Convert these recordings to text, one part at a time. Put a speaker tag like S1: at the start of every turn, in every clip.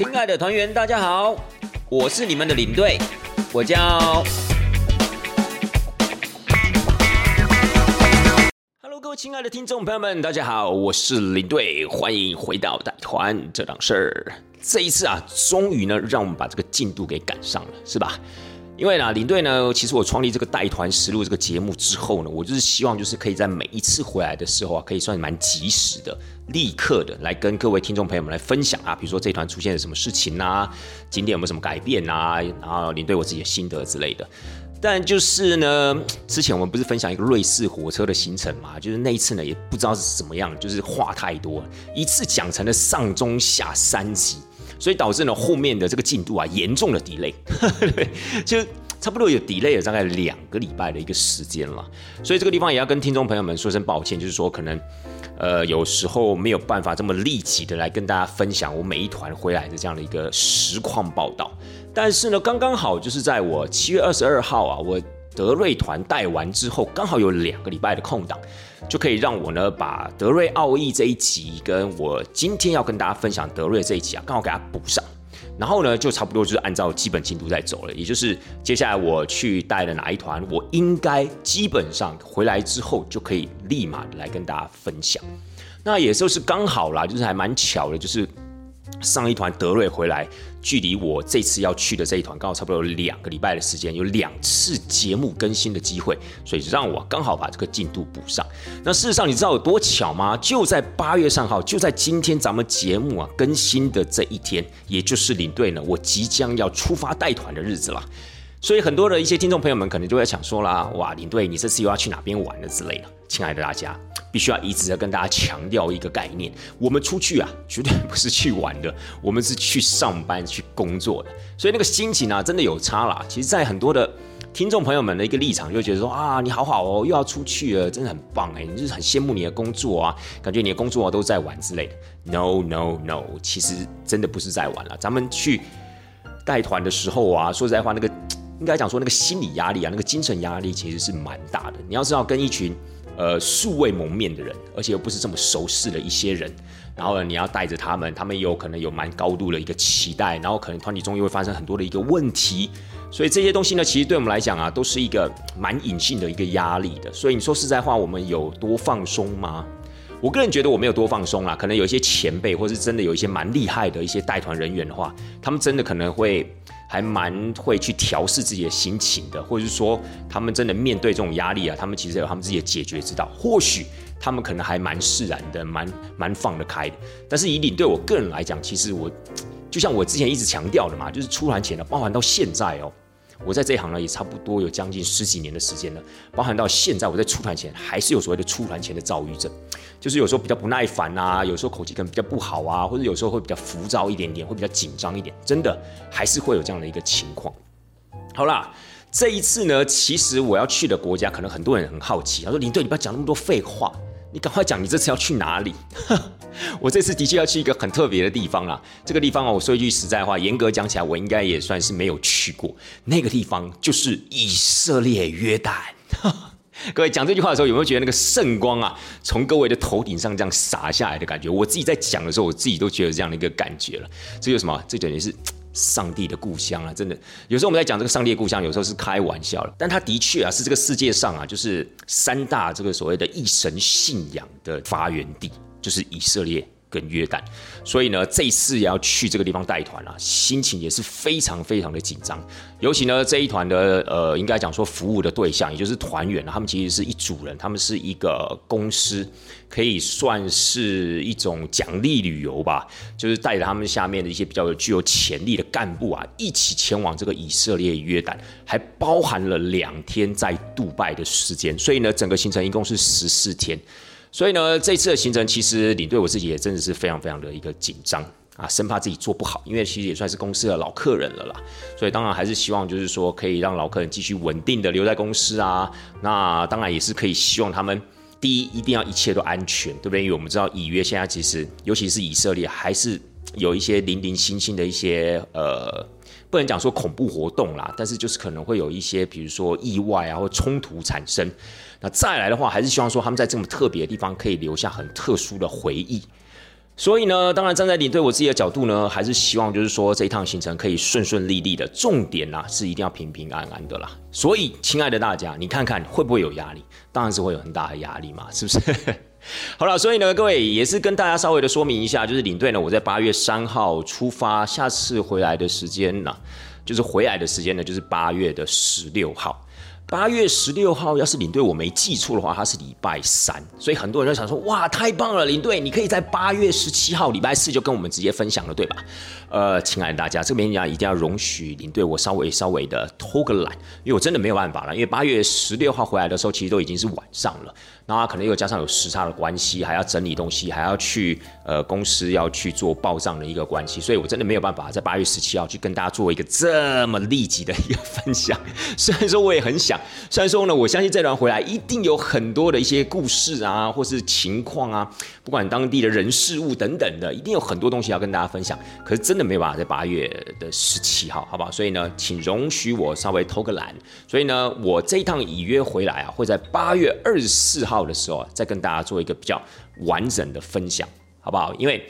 S1: 亲爱的团员，大家好，我是你们的领队，我叫。Hello，各位亲爱的听众朋友们，大家好，我是领队，欢迎回到带团这档事儿。这一次啊，终于呢，让我们把这个进度给赶上了，是吧？因为呢，领队呢，其实我创立这个带团实录这个节目之后呢，我就是希望就是可以在每一次回来的时候啊，可以算蛮及时的、立刻的来跟各位听众朋友们来分享啊，比如说这团出现了什么事情呐，景点有没有什么改变呐，然后领队我自己的心得之类的。但就是呢，之前我们不是分享一个瑞士火车的行程嘛，就是那一次呢，也不知道是怎么样，就是话太多，一次讲成了上中下三集。所以导致呢后面的这个进度啊严重的 delay，就差不多有 delay 了大概两个礼拜的一个时间了。所以这个地方也要跟听众朋友们说声抱歉，就是说可能呃有时候没有办法这么立即的来跟大家分享我每一团回来的这样的一个实况报道。但是呢刚刚好就是在我七月二十二号啊，我德瑞团带完之后，刚好有两个礼拜的空档。就可以让我呢把德瑞奥义这一集跟我今天要跟大家分享德瑞这一集啊，刚好给它补上，然后呢就差不多就是按照基本进度在走了，也就是接下来我去带的哪一团，我应该基本上回来之后就可以立马来跟大家分享。那也就是刚好啦，就是还蛮巧的，就是。上一团德瑞回来，距离我这次要去的这一团刚好差不多有两个礼拜的时间，有两次节目更新的机会，所以让我刚好把这个进度补上。那事实上，你知道有多巧吗？就在八月三号，就在今天咱们节目啊更新的这一天，也就是领队呢，我即将要出发带团的日子了。所以很多的一些听众朋友们可能就在想说啦，哇，领队你这次又要去哪边玩了之类的。亲爱的大家。必须要一直在跟大家强调一个概念：我们出去啊，绝对不是去玩的，我们是去上班、去工作的。所以那个心情啊，真的有差啦。其实，在很多的听众朋友们的一个立场，就觉得说啊，你好好哦，又要出去了，真的很棒哎，你就是很羡慕你的工作啊，感觉你的工作都在玩之类的。No No No，其实真的不是在玩了。咱们去带团的时候啊，说实在话，那个应该讲说那个心理压力啊，那个精神压力其实是蛮大的。你要知道，跟一群呃，素未谋面的人，而且又不是这么熟识的一些人，然后呢，你要带着他们，他们有可能有蛮高度的一个期待，然后可能团体中又会发生很多的一个问题，所以这些东西呢，其实对我们来讲啊，都是一个蛮隐性的一个压力的。所以你说实在话，我们有多放松吗？我个人觉得我没有多放松啦，可能有一些前辈，或是真的有一些蛮厉害的一些带团人员的话，他们真的可能会。还蛮会去调试自己的心情的，或者是说他们真的面对这种压力啊，他们其实有他们自己的解决之道。或许他们可能还蛮释然的，蛮蛮放得开的。但是以领队我个人来讲，其实我就像我之前一直强调的嘛，就是出团前呢，包含到现在哦。我在这一行呢，也差不多有将近十几年的时间了，包含到现在，我在出团前还是有所谓的出团前的躁郁症，就是有时候比较不耐烦啊，有时候口气可能比较不好啊，或者有时候会比较浮躁一点点，会比较紧张一点，真的还是会有这样的一个情况。好啦，这一次呢，其实我要去的国家，可能很多人很好奇，他说林队，你不要讲那么多废话。你赶快讲，你这次要去哪里？我这次的确要去一个很特别的地方啊！这个地方啊，我说一句实在话，严格讲起来，我应该也算是没有去过。那个地方就是以色列约旦。各位讲这句话的时候，有没有觉得那个圣光啊，从各位的头顶上这样洒下来的感觉？我自己在讲的时候，我自己都觉得这样的一个感觉了。这有什么？这等于是。上帝的故乡啊，真的，有时候我们在讲这个上帝的故乡，有时候是开玩笑了，但它的确啊是这个世界上啊，就是三大这个所谓的一神信仰的发源地，就是以色列。跟约旦，所以呢，这次也要去这个地方带团啊，心情也是非常非常的紧张。尤其呢，这一团的呃，应该讲说服务的对象，也就是团员他们其实是一组人，他们是一个公司，可以算是一种奖励旅游吧，就是带着他们下面的一些比较具有潜力的干部啊，一起前往这个以色列约旦，还包含了两天在杜拜的时间，所以呢，整个行程一共是十四天。所以呢，这次的行程其实领队我自己也真的是非常非常的一个紧张啊，生怕自己做不好，因为其实也算是公司的老客人了啦。所以当然还是希望就是说可以让老客人继续稳定的留在公司啊。那当然也是可以希望他们第一一定要一切都安全，对不对？因为我们知道以约现在其实尤其是以色列还是有一些零零星星的一些呃，不能讲说恐怖活动啦，但是就是可能会有一些比如说意外啊或冲突产生。那再来的话，还是希望说他们在这么特别的地方可以留下很特殊的回忆。所以呢，当然站在领队我自己的角度呢，还是希望就是说这一趟行程可以顺顺利利的，重点呢是一定要平平安安的啦。所以，亲爱的大家，你看看会不会有压力？当然是会有很大的压力嘛，是不是？好了，所以呢，各位也是跟大家稍微的说明一下，就是领队呢，我在八月三号出发，下次回来的时间呢，就是回来的时间呢，就是八月的十六号。八月十六号，要是领队我没记错的话，它是礼拜三，所以很多人就想说，哇，太棒了，领队你可以在八月十七号礼拜四就跟我们直接分享了，对吧？呃，亲爱的大家，这边讲一定要容许领队我稍微稍微的偷个懒，因为我真的没有办法了，因为八月十六号回来的时候，其实都已经是晚上了。那可能又加上有时差的关系，还要整理东西，还要去呃公司要去做报账的一个关系，所以我真的没有办法在八月十七号去跟大家做一个这么立即的一个分享。虽然说我也很想，虽然说呢，我相信这段回来一定有很多的一些故事啊，或是情况啊，不管当地的人事物等等的，一定有很多东西要跟大家分享。可是真的没有办法在八月的十七号，好不好？所以呢，请容许我稍微偷个懒。所以呢，我这一趟已约回来啊，会在八月二十四号。的时候，再跟大家做一个比较完整的分享，好不好？因为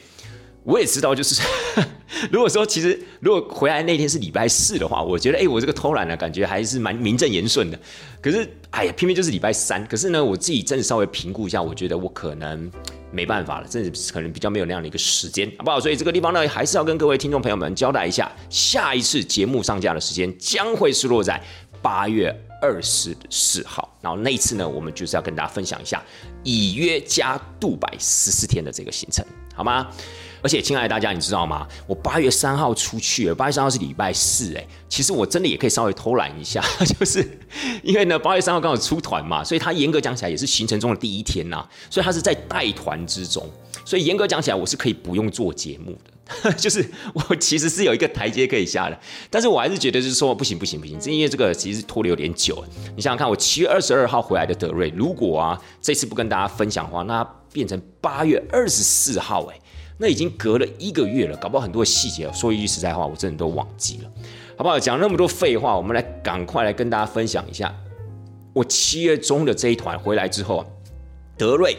S1: 我也知道，就是 如果说其实如果回来那天是礼拜四的话，我觉得哎，我这个偷懒的感觉还是蛮名正言顺的。可是哎呀，偏偏就是礼拜三。可是呢，我自己真的稍微评估一下，我觉得我可能没办法了，真的可能比较没有那样的一个时间，好不好？所以这个地方呢，还是要跟各位听众朋友们交代一下，下一次节目上架的时间将会是落在八月。二十四号，然后那一次呢，我们就是要跟大家分享一下以约加杜拜十四天的这个行程，好吗？而且，亲爱的大家，你知道吗？我八月三号出去，八月三号是礼拜四，哎，其实我真的也可以稍微偷懒一下，就是因为呢，八月三号刚好出团嘛，所以它严格讲起来也是行程中的第一天呐，所以它是在带团之中，所以严格讲起来，我是可以不用做节目的。就是我其实是有一个台阶可以下的，但是我还是觉得就是说不行不行不行，因为这个其实拖的有点久。你想想看，我七月二十二号回来的德瑞，如果啊这次不跟大家分享的话，那变成八月二十四号，哎，那已经隔了一个月了，搞不好很多细节，说一句实在话，我真的都忘记了，好不好？讲那么多废话，我们来赶快来跟大家分享一下，我七月中的这一团回来之后，德瑞。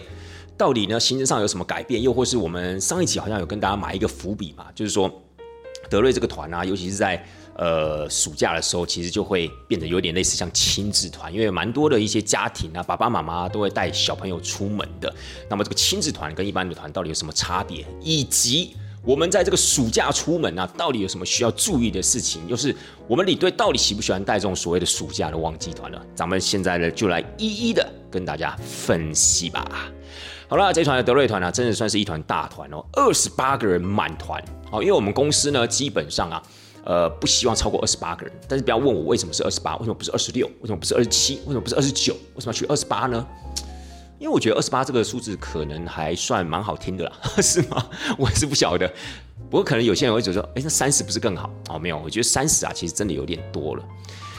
S1: 到底呢，行程上有什么改变？又或是我们上一集好像有跟大家埋一个伏笔嘛，就是说德瑞这个团啊，尤其是在呃暑假的时候，其实就会变得有点类似像亲子团，因为蛮多的一些家庭啊，爸爸妈妈都会带小朋友出门的。那么这个亲子团跟一般的团到底有什么差别？以及我们在这个暑假出门啊，到底有什么需要注意的事情？又是我们领队到底喜不喜欢带这种所谓的暑假的旺季团呢？咱们现在呢，就来一一的跟大家分析吧。好了，这团的德瑞团呢，真的算是一团大团哦，二十八个人满团。好，因为我们公司呢，基本上啊，呃，不希望超过二十八个人。但是不要问我为什么是二十八，为什么不是二十六，为什么不是二十七，为什么不是二十九，为什么要取二十八呢？因为我觉得二十八这个数字可能还算蛮好听的啦，是吗？我也是不晓得。不过可能有些人会觉得说，哎，那三十不是更好？哦，没有，我觉得三十啊，其实真的有点多了。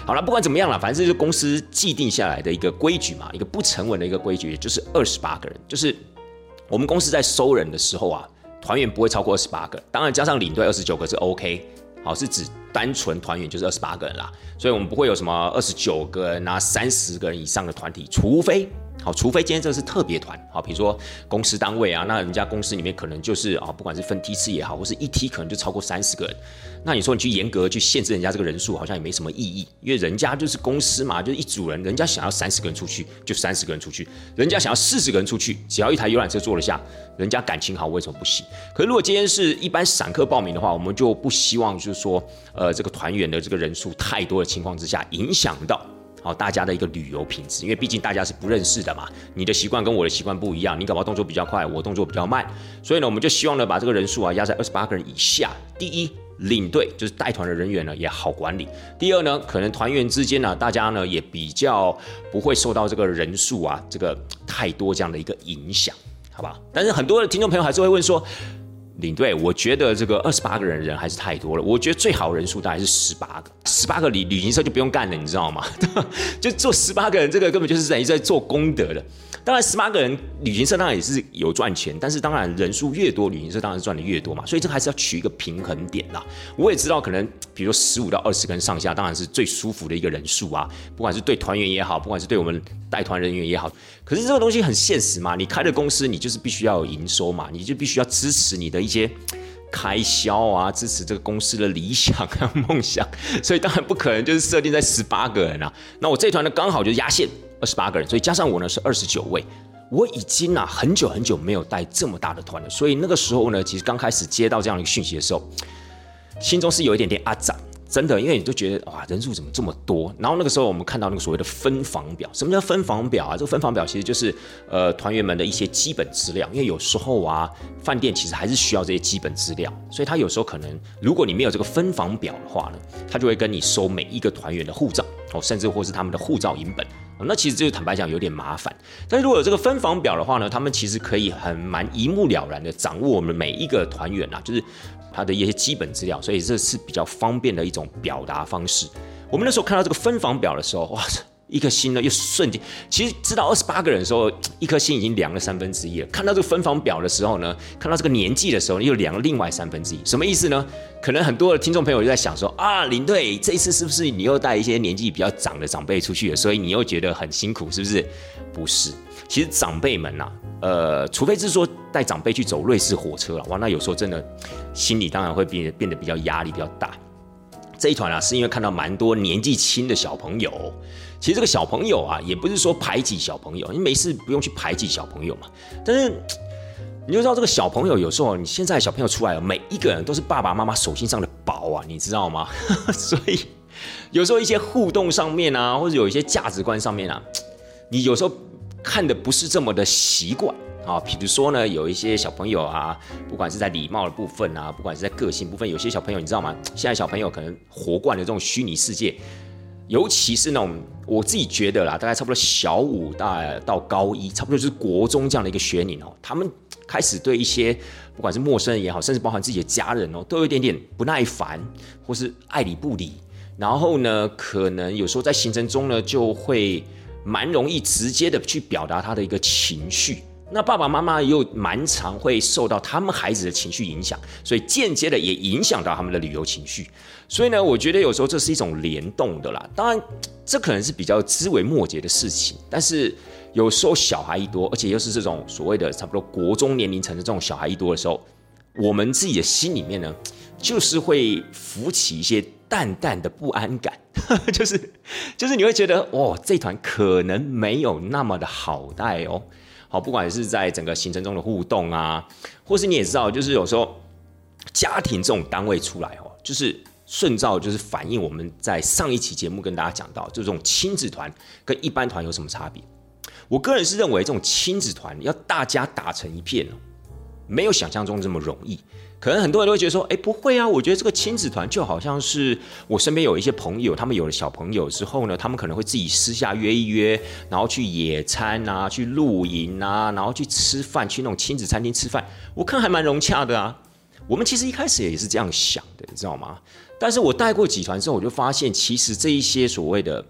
S1: 好了，不管怎么样了，反正这是公司既定下来的一个规矩嘛，一个不成文的一个规矩，就是二十八个人，就是我们公司在收人的时候啊，团员不会超过二十八个，当然加上领队二十九个是 OK，好，是指单纯团员就是二十八个人啦，所以我们不会有什么二十九个人拿三十个人以上的团体，除非。好，除非今天这是特别团，好，比如说公司单位啊，那人家公司里面可能就是啊，不管是分梯次也好，或是一梯可能就超过三十个人，那你说你去严格去限制人家这个人数，好像也没什么意义，因为人家就是公司嘛，就是一组人，人家想要三十个人出去就三十个人出去，人家想要四十个人出去，只要一台游览车坐得下，人家感情好，为什么不行？可是如果今天是一般散客报名的话，我们就不希望就是说，呃，这个团员的这个人数太多的情况之下，影响到。好，大家的一个旅游品质，因为毕竟大家是不认识的嘛，你的习惯跟我的习惯不一样，你搞不好动作比较快，我动作比较慢，所以呢，我们就希望呢，把这个人数啊压在二十八个人以下。第一，领队就是带团的人员呢也好管理；第二呢，可能团员之间呢，大家呢也比较不会受到这个人数啊这个太多这样的一个影响，好吧？但是很多的听众朋友还是会问说。领队，我觉得这个二十八个人人还是太多了。我觉得最好人数大概是十八个，十八个旅旅行社就不用干了，你知道吗？就做十八个人，这个根本就是等于在做功德的。当然，十八个人旅行社当然也是有赚钱，但是当然人数越多，旅行社当然是赚的越多嘛。所以这还是要取一个平衡点啦。我也知道，可能比如说十五到二十个人上下，当然是最舒服的一个人数啊。不管是对团员也好，不管是对我们带团人员也好。可是这个东西很现实嘛，你开的公司，你就是必须要有营收嘛，你就必须要支持你的一些开销啊，支持这个公司的理想啊、梦想，所以当然不可能就是设定在十八个人啊。那我这团呢刚好就压线二十八个人，所以加上我呢是二十九位。我已经啊很久很久没有带这么大的团了，所以那个时候呢，其实刚开始接到这样的一个讯息的时候，心中是有一点点阿长。真的，因为你就觉得哇，人数怎么这么多？然后那个时候我们看到那个所谓的分房表，什么叫分房表啊？这个分房表其实就是呃团员们的一些基本资料，因为有时候啊，饭店其实还是需要这些基本资料，所以他有时候可能如果你没有这个分房表的话呢，他就会跟你收每一个团员的护照哦，甚至或是他们的护照影本。那其实就坦白讲有点麻烦，但是如果有这个分房表的话呢，他们其实可以很蛮一目了然的掌握我们每一个团员啊，就是他的一些基本资料，所以这是比较方便的一种表达方式。我们那时候看到这个分房表的时候，哇！一颗心呢，又瞬间，其实知道二十八个人的时候，一颗心已经凉了三分之一了。看到这个分房表的时候呢，看到这个年纪的时候，又凉了另外三分之一。什么意思呢？可能很多的听众朋友就在想说啊，领队这一次是不是你又带一些年纪比较长的长辈出去了，所以你又觉得很辛苦，是不是？不是，其实长辈们呐，呃，除非是说带长辈去走瑞士火车了，哇，那有时候真的心里当然会变变得比较压力比较大。这一团啊，是因为看到蛮多年纪轻的小朋友。其实这个小朋友啊，也不是说排挤小朋友，你没事不用去排挤小朋友嘛。但是你就知道这个小朋友有时候，你现在小朋友出来了，每一个人都是爸爸妈妈手心上的宝啊，你知道吗？所以有时候一些互动上面啊，或者有一些价值观上面啊，你有时候看的不是这么的习惯啊。比如说呢，有一些小朋友啊，不管是在礼貌的部分啊，不管是在个性部分，有些小朋友你知道吗？现在小朋友可能活惯了这种虚拟世界。尤其是那种我自己觉得啦，大概差不多小五到到高一，差不多就是国中这样的一个学龄哦，他们开始对一些不管是陌生人也好，甚至包含自己的家人哦，都有一点点不耐烦，或是爱理不理。然后呢，可能有时候在行程中呢，就会蛮容易直接的去表达他的一个情绪。那爸爸妈妈又蛮常会受到他们孩子的情绪影响，所以间接的也影响到他们的旅游情绪。所以呢，我觉得有时候这是一种联动的啦。当然，这可能是比较枝微末节的事情，但是有时候小孩一多，而且又是这种所谓的差不多国中年龄层的这种小孩一多的时候，我们自己的心里面呢，就是会浮起一些淡淡的不安感，就是就是你会觉得，哦，这团可能没有那么的好带哦。好，不管是在整个行程中的互动啊，或是你也知道，就是有时候家庭这种单位出来哦，就是顺照，就是反映我们在上一期节目跟大家讲到，就这种亲子团跟一般团有什么差别？我个人是认为，这种亲子团要大家打成一片哦，没有想象中这么容易。可能很多人都会觉得说，哎，不会啊！我觉得这个亲子团就好像是我身边有一些朋友，他们有了小朋友之后呢，他们可能会自己私下约一约，然后去野餐啊，去露营啊，然后去吃饭，去那种亲子餐厅吃饭。我看还蛮融洽的啊。我们其实一开始也是这样想的，你知道吗？但是我带过几团之后，我就发现，其实这一些所谓的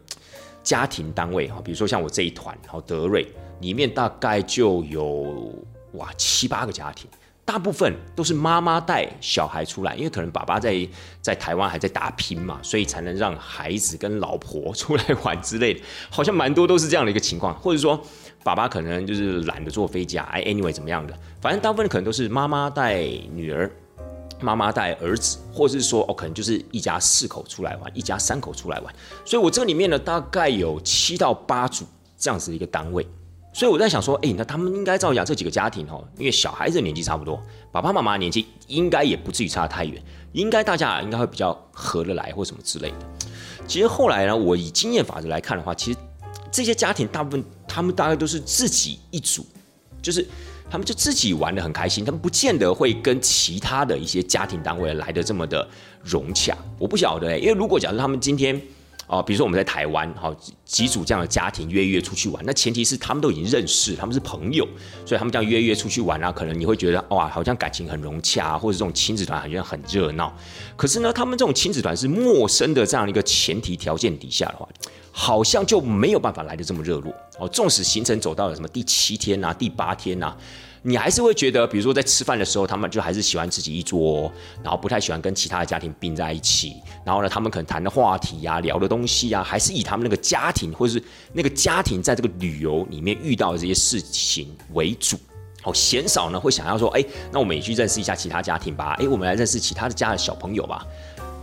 S1: 家庭单位哈，比如说像我这一团，然后德瑞里面大概就有哇七八个家庭。大部分都是妈妈带小孩出来，因为可能爸爸在在台湾还在打拼嘛，所以才能让孩子跟老婆出来玩之类的，好像蛮多都是这样的一个情况，或者说爸爸可能就是懒得坐飞机啊，哎，anyway 怎么样的，反正大部分可能都是妈妈带女儿，妈妈带儿子，或者是说哦，可能就是一家四口出来玩，一家三口出来玩，所以我这里面呢大概有七到八组这样子的一个单位。所以我在想说，哎，那他们应该照养这几个家庭哦，因为小孩子年纪差不多，爸爸妈妈年纪应该也不至于差太远，应该大家应该会比较合得来或什么之类的。其实后来呢，我以经验法则来看的话，其实这些家庭大部分他们大概都是自己一组，就是他们就自己玩的很开心，他们不见得会跟其他的一些家庭单位来的这么的融洽。我不晓得，因为如果假设他们今天。哦，比如说我们在台湾，好几组这样的家庭约约出去玩，那前提是他们都已经认识，他们是朋友，所以他们这样约约出去玩啊，可能你会觉得哇，好像感情很融洽啊，或者这种亲子团好像很热闹。可是呢，他们这种亲子团是陌生的这样一个前提条件底下的话，好像就没有办法来的这么热络。哦，纵使行程走到了什么第七天啊、第八天啊，你还是会觉得，比如说在吃饭的时候，他们就还是喜欢自己一桌，然后不太喜欢跟其他的家庭并在一起。然后呢，他们可能谈的话题呀、聊的东西呀，还是以他们那个家庭或者是那个家庭在这个旅游里面遇到的这些事情为主。好，鲜少呢会想要说，哎，那我们也去认识一下其他家庭吧。哎，我们来认识其他的家的小朋友吧。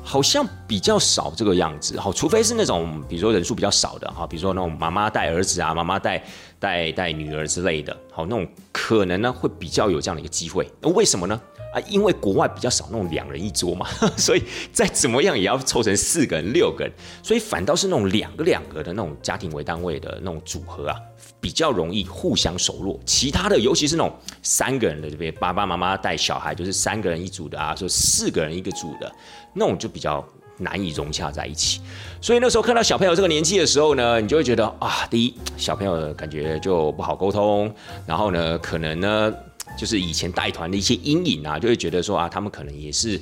S1: 好像比较少这个样子，好，除非是那种比如说人数比较少的哈，比如说那种妈妈带儿子啊，妈妈带带带女儿之类的，好，那种可能呢会比较有这样的一个机会。那为什么呢？啊，因为国外比较少那种两人一桌嘛，所以再怎么样也要凑成四个人、六个人，所以反倒是那种两个两个的那种家庭为单位的那种组合啊，比较容易互相熟络。其他的，尤其是那种三个人的这边，爸爸妈妈带小孩，就是三个人一组的啊，说四个人一个组的。那种就比较难以融洽在一起，所以那时候看到小朋友这个年纪的时候呢，你就会觉得啊，第一小朋友感觉就不好沟通，然后呢，可能呢就是以前带团的一些阴影啊，就会觉得说啊，他们可能也是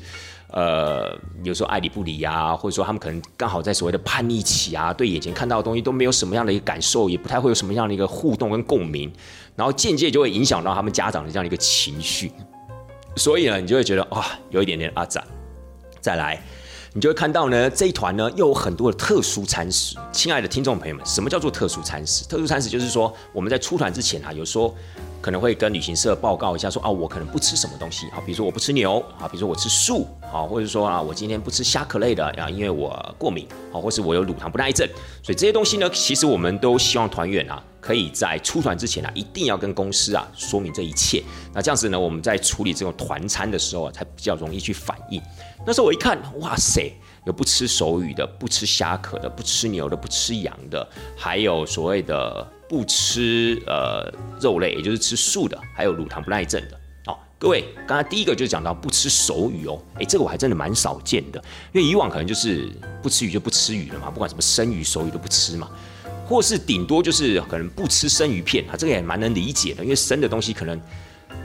S1: 呃有时候爱理不理啊，或者说他们可能刚好在所谓的叛逆期啊，对眼前看到的东西都没有什么样的一个感受，也不太会有什么样的一个互动跟共鸣，然后间接就会影响到他们家长的这样的一个情绪，所以呢，你就会觉得哇，有一点点阿展。再来，你就会看到呢，这一团呢又有很多的特殊餐食。亲爱的听众朋友们，什么叫做特殊餐食？特殊餐食就是说，我们在出团之前啊，有时候可能会跟旅行社报告一下，说啊，我可能不吃什么东西，好，比如说我不吃牛，好，比如说我吃素，好，或者说啊，我今天不吃虾壳类的啊，因为我过敏，好，或是我有乳糖不耐症，所以这些东西呢，其实我们都希望团员啊。可以在出团之前啊，一定要跟公司啊说明这一切。那这样子呢，我们在处理这种团餐的时候啊，才比较容易去反应。那时候我一看，哇塞，有不吃手语的，不吃虾壳的，不吃牛的，不吃羊的，还有所谓的不吃呃肉类，也就是吃素的，还有乳糖不耐症的。哦，各位，刚才第一个就讲到不吃手语哦，哎，这个我还真的蛮少见的，因为以往可能就是不吃鱼就不吃鱼了嘛，不管什么生鱼、熟鱼都不吃嘛。或是顶多就是可能不吃生鱼片啊，这个也蛮能理解的，因为生的东西可能，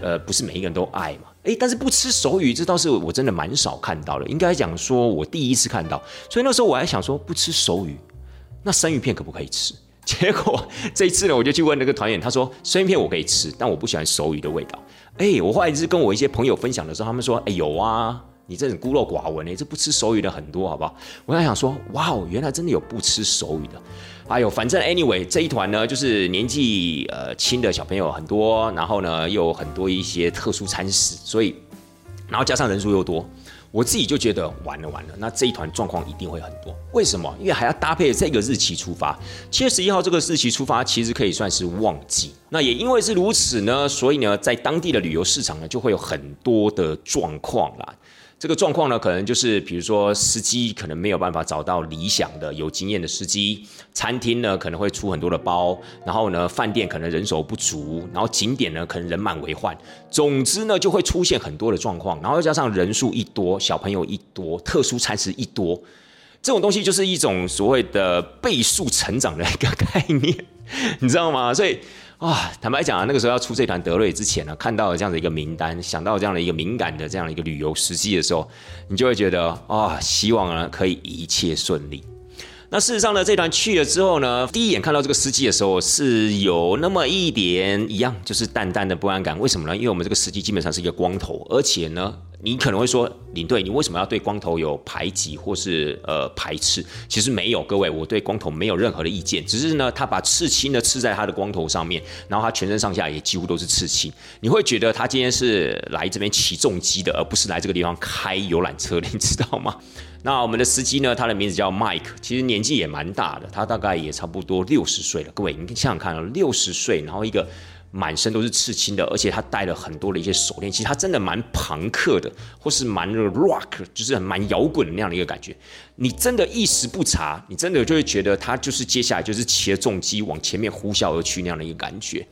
S1: 呃，不是每一个人都爱嘛。诶，但是不吃手鱼，这倒是我真的蛮少看到的。应该讲说，我第一次看到，所以那时候我还想说，不吃手鱼，那生鱼片可不可以吃？结果这一次呢，我就去问那个团员，他说生鱼片我可以吃，但我不喜欢熟鱼的味道。哎，我后来是跟我一些朋友分享的时候，他们说，哎，有啊。你这种孤陋寡闻，哎，这不吃手语的很多，好不好？我在想说，哇哦，原来真的有不吃手语的。哎呦，反正 anyway 这一团呢，就是年纪呃轻的小朋友很多，然后呢又有很多一些特殊餐食，所以然后加上人数又多，我自己就觉得完了完了，那这一团状况一定会很多。为什么？因为还要搭配这个日期出发，七月十一号这个日期出发，其实可以算是旺季。那也因为是如此呢，所以呢，在当地的旅游市场呢，就会有很多的状况啦。这个状况呢，可能就是比如说司机可能没有办法找到理想的有经验的司机，餐厅呢可能会出很多的包，然后呢饭店可能人手不足，然后景点呢可能人满为患，总之呢就会出现很多的状况，然后加上人数一多，小朋友一多，特殊餐食一多，这种东西就是一种所谓的倍数成长的一个概念，你知道吗？所以。啊，坦白讲啊，那个时候要出这团德瑞之前呢，看到了这样的一个名单，想到这样的一个敏感的这样的一个旅游时机的时候，你就会觉得啊，希望呢可以一切顺利。那事实上呢，这团去了之后呢，第一眼看到这个司机的时候是有那么一点一样，就是淡淡的不安感。为什么呢？因为我们这个司机基本上是一个光头，而且呢。你可能会说，领队，你为什么要对光头有排挤或是呃排斥？其实没有，各位，我对光头没有任何的意见，只是呢，他把刺青呢刺在他的光头上面，然后他全身上下也几乎都是刺青，你会觉得他今天是来这边骑重机的，而不是来这个地方开游览车的，你知道吗？那我们的司机呢，他的名字叫 Mike，其实年纪也蛮大的，他大概也差不多六十岁了。各位，你想想看啊，六十岁，然后一个。满身都是刺青的，而且他戴了很多的一些手链，其实他真的蛮朋克的，或是蛮 rock，就是蛮摇滚那样的一个感觉。你真的一时不察，你真的就会觉得他就是接下来就是骑着重机往前面呼啸而去那样的一个感觉。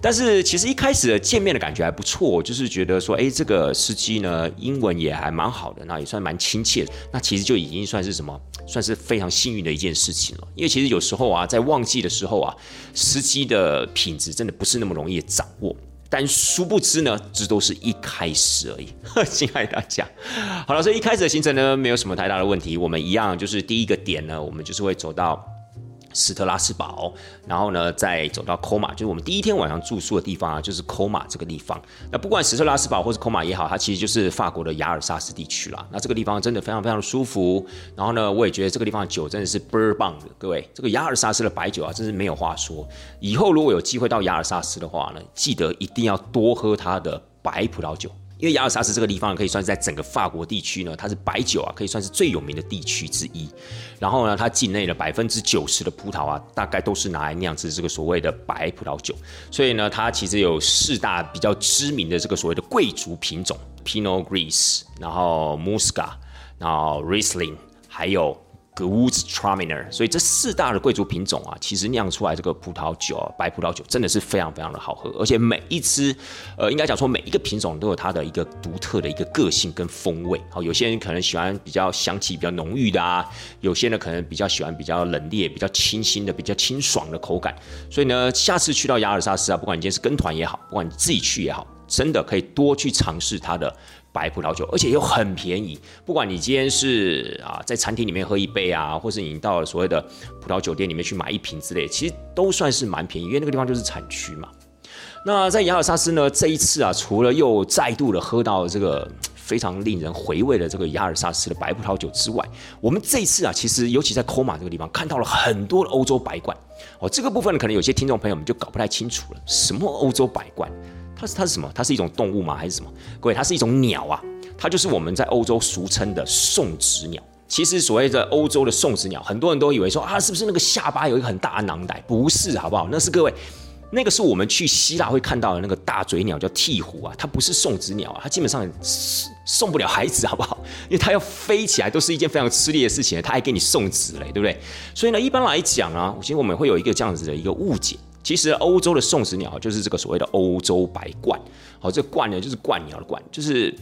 S1: 但是其实一开始的见面的感觉还不错，就是觉得说，哎，这个司机呢，英文也还蛮好的，那也算蛮亲切的。那其实就已经算是什么，算是非常幸运的一件事情了。因为其实有时候啊，在旺季的时候啊，司机的品质真的不是那么容易掌握。但殊不知呢，这都是一开始而已。亲爱的大家，好了，所以一开始的行程呢，没有什么太大的问题。我们一样就是第一个点呢，我们就是会走到。斯特拉斯堡，然后呢，再走到科马，就是我们第一天晚上住宿的地方啊，就是科马这个地方。那不管斯特拉斯堡或是科马也好，它其实就是法国的雅尔萨斯地区啦。那这个地方真的非常非常的舒服。然后呢，我也觉得这个地方酒真的是倍儿棒的。各位，这个雅尔萨斯的白酒啊，真是没有话说。以后如果有机会到雅尔萨斯的话呢，记得一定要多喝它的白葡萄酒。因为雅尔萨斯这个地方可以算是在整个法国地区呢，它是白酒啊，可以算是最有名的地区之一。然后呢，它境内的百分之九十的葡萄啊，大概都是拿来酿制这个所谓的白葡萄酒。所以呢，它其实有四大比较知名的这个所谓的贵族品种：Pinot Gris，然后 Muscat，然后 Riesling，还有。G o o d t r a m i n e r 所以这四大的贵族品种啊，其实酿出来这个葡萄酒啊，白葡萄酒真的是非常非常的好喝，而且每一支，呃，应该讲说每一个品种都有它的一个独特的一个个性跟风味。好，有些人可能喜欢比较香气比较浓郁的啊，有些人可能比较喜欢比较冷冽、比较清新的、比较清爽的口感。所以呢，下次去到雅尔萨斯啊，不管你今天是跟团也好，不管你自己去也好，真的可以多去尝试它的。白葡萄酒，而且又很便宜。不管你今天是啊在餐厅里面喝一杯啊，或是你到了所谓的葡萄酒店里面去买一瓶之类，其实都算是蛮便宜，因为那个地方就是产区嘛。那在雅尔萨斯呢，这一次啊，除了又再度的喝到这个非常令人回味的这个雅尔萨斯的白葡萄酒之外，我们这一次啊，其实尤其在科马这个地方看到了很多的欧洲白罐哦。这个部分，可能有些听众朋友们就搞不太清楚了，什么欧洲白罐？它是它是什么？它是一种动物吗？还是什么？各位，它是一种鸟啊！它就是我们在欧洲俗称的送子鸟。其实所谓的欧洲的送子鸟，很多人都以为说啊，是不是那个下巴有一个很大的囊袋？不是，好不好？那是各位，那个是我们去希腊会看到的那个大嘴鸟，叫鹈鹕啊。它不是送子鸟啊，它基本上送不了孩子，好不好？因为它要飞起来都是一件非常吃力的事情，它还给你送子嘞，对不对？所以呢，一般来讲啊，其实我们会有一个这样子的一个误解。其实欧洲的送子鸟就是这个所谓的欧洲白鹳，好，这鹳呢就是鹳鸟的鹳，就是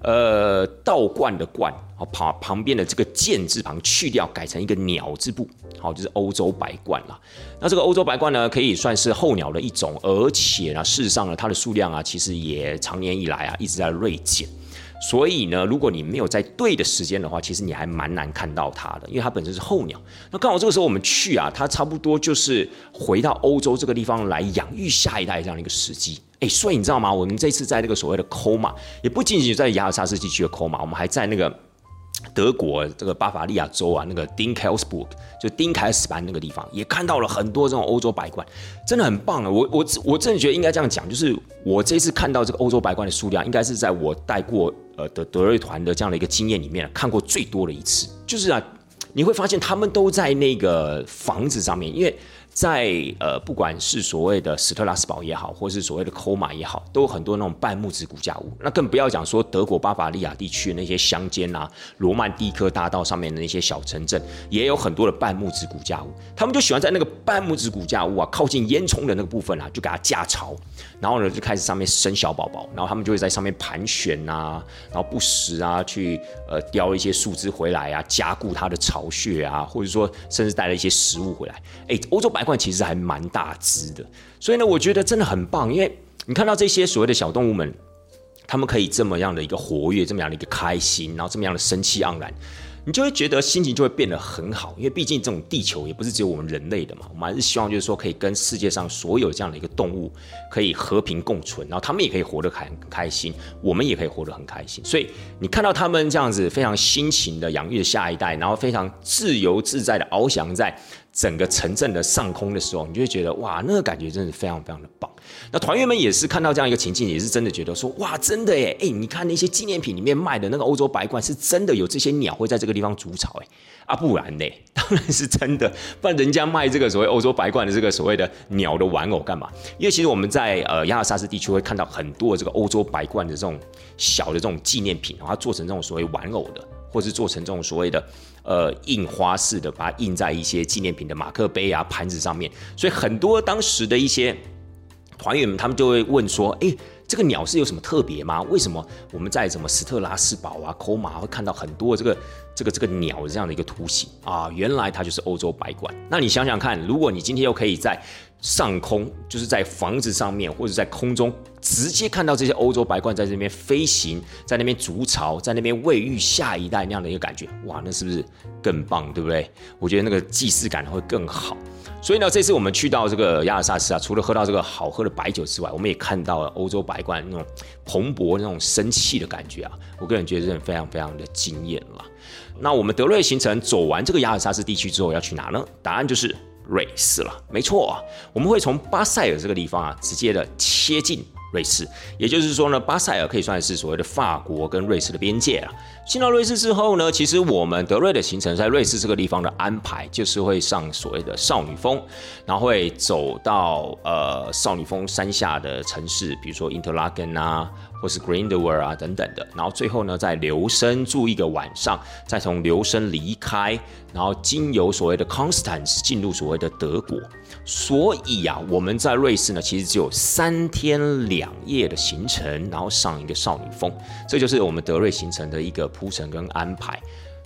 S1: 呃倒冠的冠，好旁旁边的这个剑字旁去掉，改成一个鸟字部，好，就是欧洲白鹳啦。那这个欧洲白鹳呢，可以算是候鸟的一种，而且呢，事实上呢，它的数量啊，其实也长年以来啊一直在锐减。所以呢，如果你没有在对的时间的话，其实你还蛮难看到它的，因为它本身是候鸟。那刚好这个时候我们去啊，它差不多就是回到欧洲这个地方来养育下一代这样的一个时机。哎，所以你知道吗？我们这次在那个所谓的抠马，也不仅仅在雅尔萨斯地区的抠马，我们还在那个。德国这个巴伐利亚州啊，那个丁凯斯堡，就丁凯斯班那个地方，也看到了很多这种欧洲白鹳，真的很棒啊！我我我真的觉得应该这样讲，就是我这次看到这个欧洲白鹳的数量，应该是在我带过呃的德瑞团的这样的一个经验里面看过最多的一次。就是啊，你会发现他们都在那个房子上面，因为。在呃，不管是所谓的斯特拉斯堡也好，或是所谓的科马也好，都有很多那种半木质骨架屋。那更不要讲说德国巴伐利亚地区那些乡间啊，罗曼蒂克大道上面的那些小城镇，也有很多的半木质骨架屋。他们就喜欢在那个半木质骨架屋啊，靠近烟囱的那个部分啊，就给它架巢，然后呢就开始上面生小宝宝，然后他们就会在上面盘旋啊，然后不时啊去呃叼一些树枝回来啊，加固它的巢穴啊，或者说甚至带了一些食物回来。哎，欧洲白其实还蛮大只的，所以呢，我觉得真的很棒，因为你看到这些所谓的小动物们，他们可以这么样的一个活跃，这么样的一个开心，然后这么样的生气盎然。你就会觉得心情就会变得很好，因为毕竟这种地球也不是只有我们人类的嘛，我们还是希望就是说可以跟世界上所有这样的一个动物可以和平共存，然后他们也可以活得很开心，我们也可以活得很开心。所以你看到他们这样子非常辛勤的养育下一代，然后非常自由自在的翱翔在整个城镇的上空的时候，你就会觉得哇，那个感觉真的非常非常的棒。那团员们也是看到这样一个情境，也是真的觉得说，哇，真的耶！哎，你看那些纪念品里面卖的那个欧洲白鹳，是真的有这些鸟会在这个地方筑巢，哎，啊，不然呢？当然是真的，不然人家卖这个所谓欧洲白鹳的这个所谓的鸟的玩偶干嘛？因为其实我们在呃亚尔萨斯地区会看到很多这个欧洲白鹳的这种小的这种纪念品，然后做成这种所谓玩偶的，或是做成这种所谓的呃印花式的，把它印在一些纪念品的马克杯啊、盘子上面，所以很多当时的一些。团员们他们就会问说：“哎，这个鸟是有什么特别吗？为什么我们在什么斯特拉斯堡啊、科马会看到很多这个这个这个鸟这样的一个图形啊？原来它就是欧洲白鹳。那你想想看，如果你今天又可以在上空，就是在房子上面或者在空中，直接看到这些欧洲白鹳在这边飞行，在那边筑巢，在那边喂育下一代那样的一个感觉，哇，那是不是更棒，对不对？我觉得那个既视感会更好。所以呢，这次我们去到这个亚尔萨斯啊，除了喝到这个好喝的白酒之外，我们也看到了欧洲白鹳那种蓬勃、那种生气的感觉啊，我个人觉得真的非常非常的惊艳了。那我们德瑞行程走完这个亚尔萨斯地区之后，要去哪呢？答案就是。瑞士了，没错，我们会从巴塞尔这个地方啊，直接的切进瑞士。也就是说呢，巴塞尔可以算是所谓的法国跟瑞士的边界了。进到瑞士之后呢，其实我们德瑞的行程在瑞士这个地方的安排，就是会上所谓的少女峰，然后会走到呃少女峰山下的城市，比如说因特拉根啊。或是 Grindelwald 啊等等的，然后最后呢，在留声住一个晚上，再从留声离开，然后经由所谓的 Constance 进入所谓的德国。所以啊，我们在瑞士呢，其实只有三天两夜的行程，然后上一个少女峰，这就是我们德瑞行程的一个铺陈跟安排。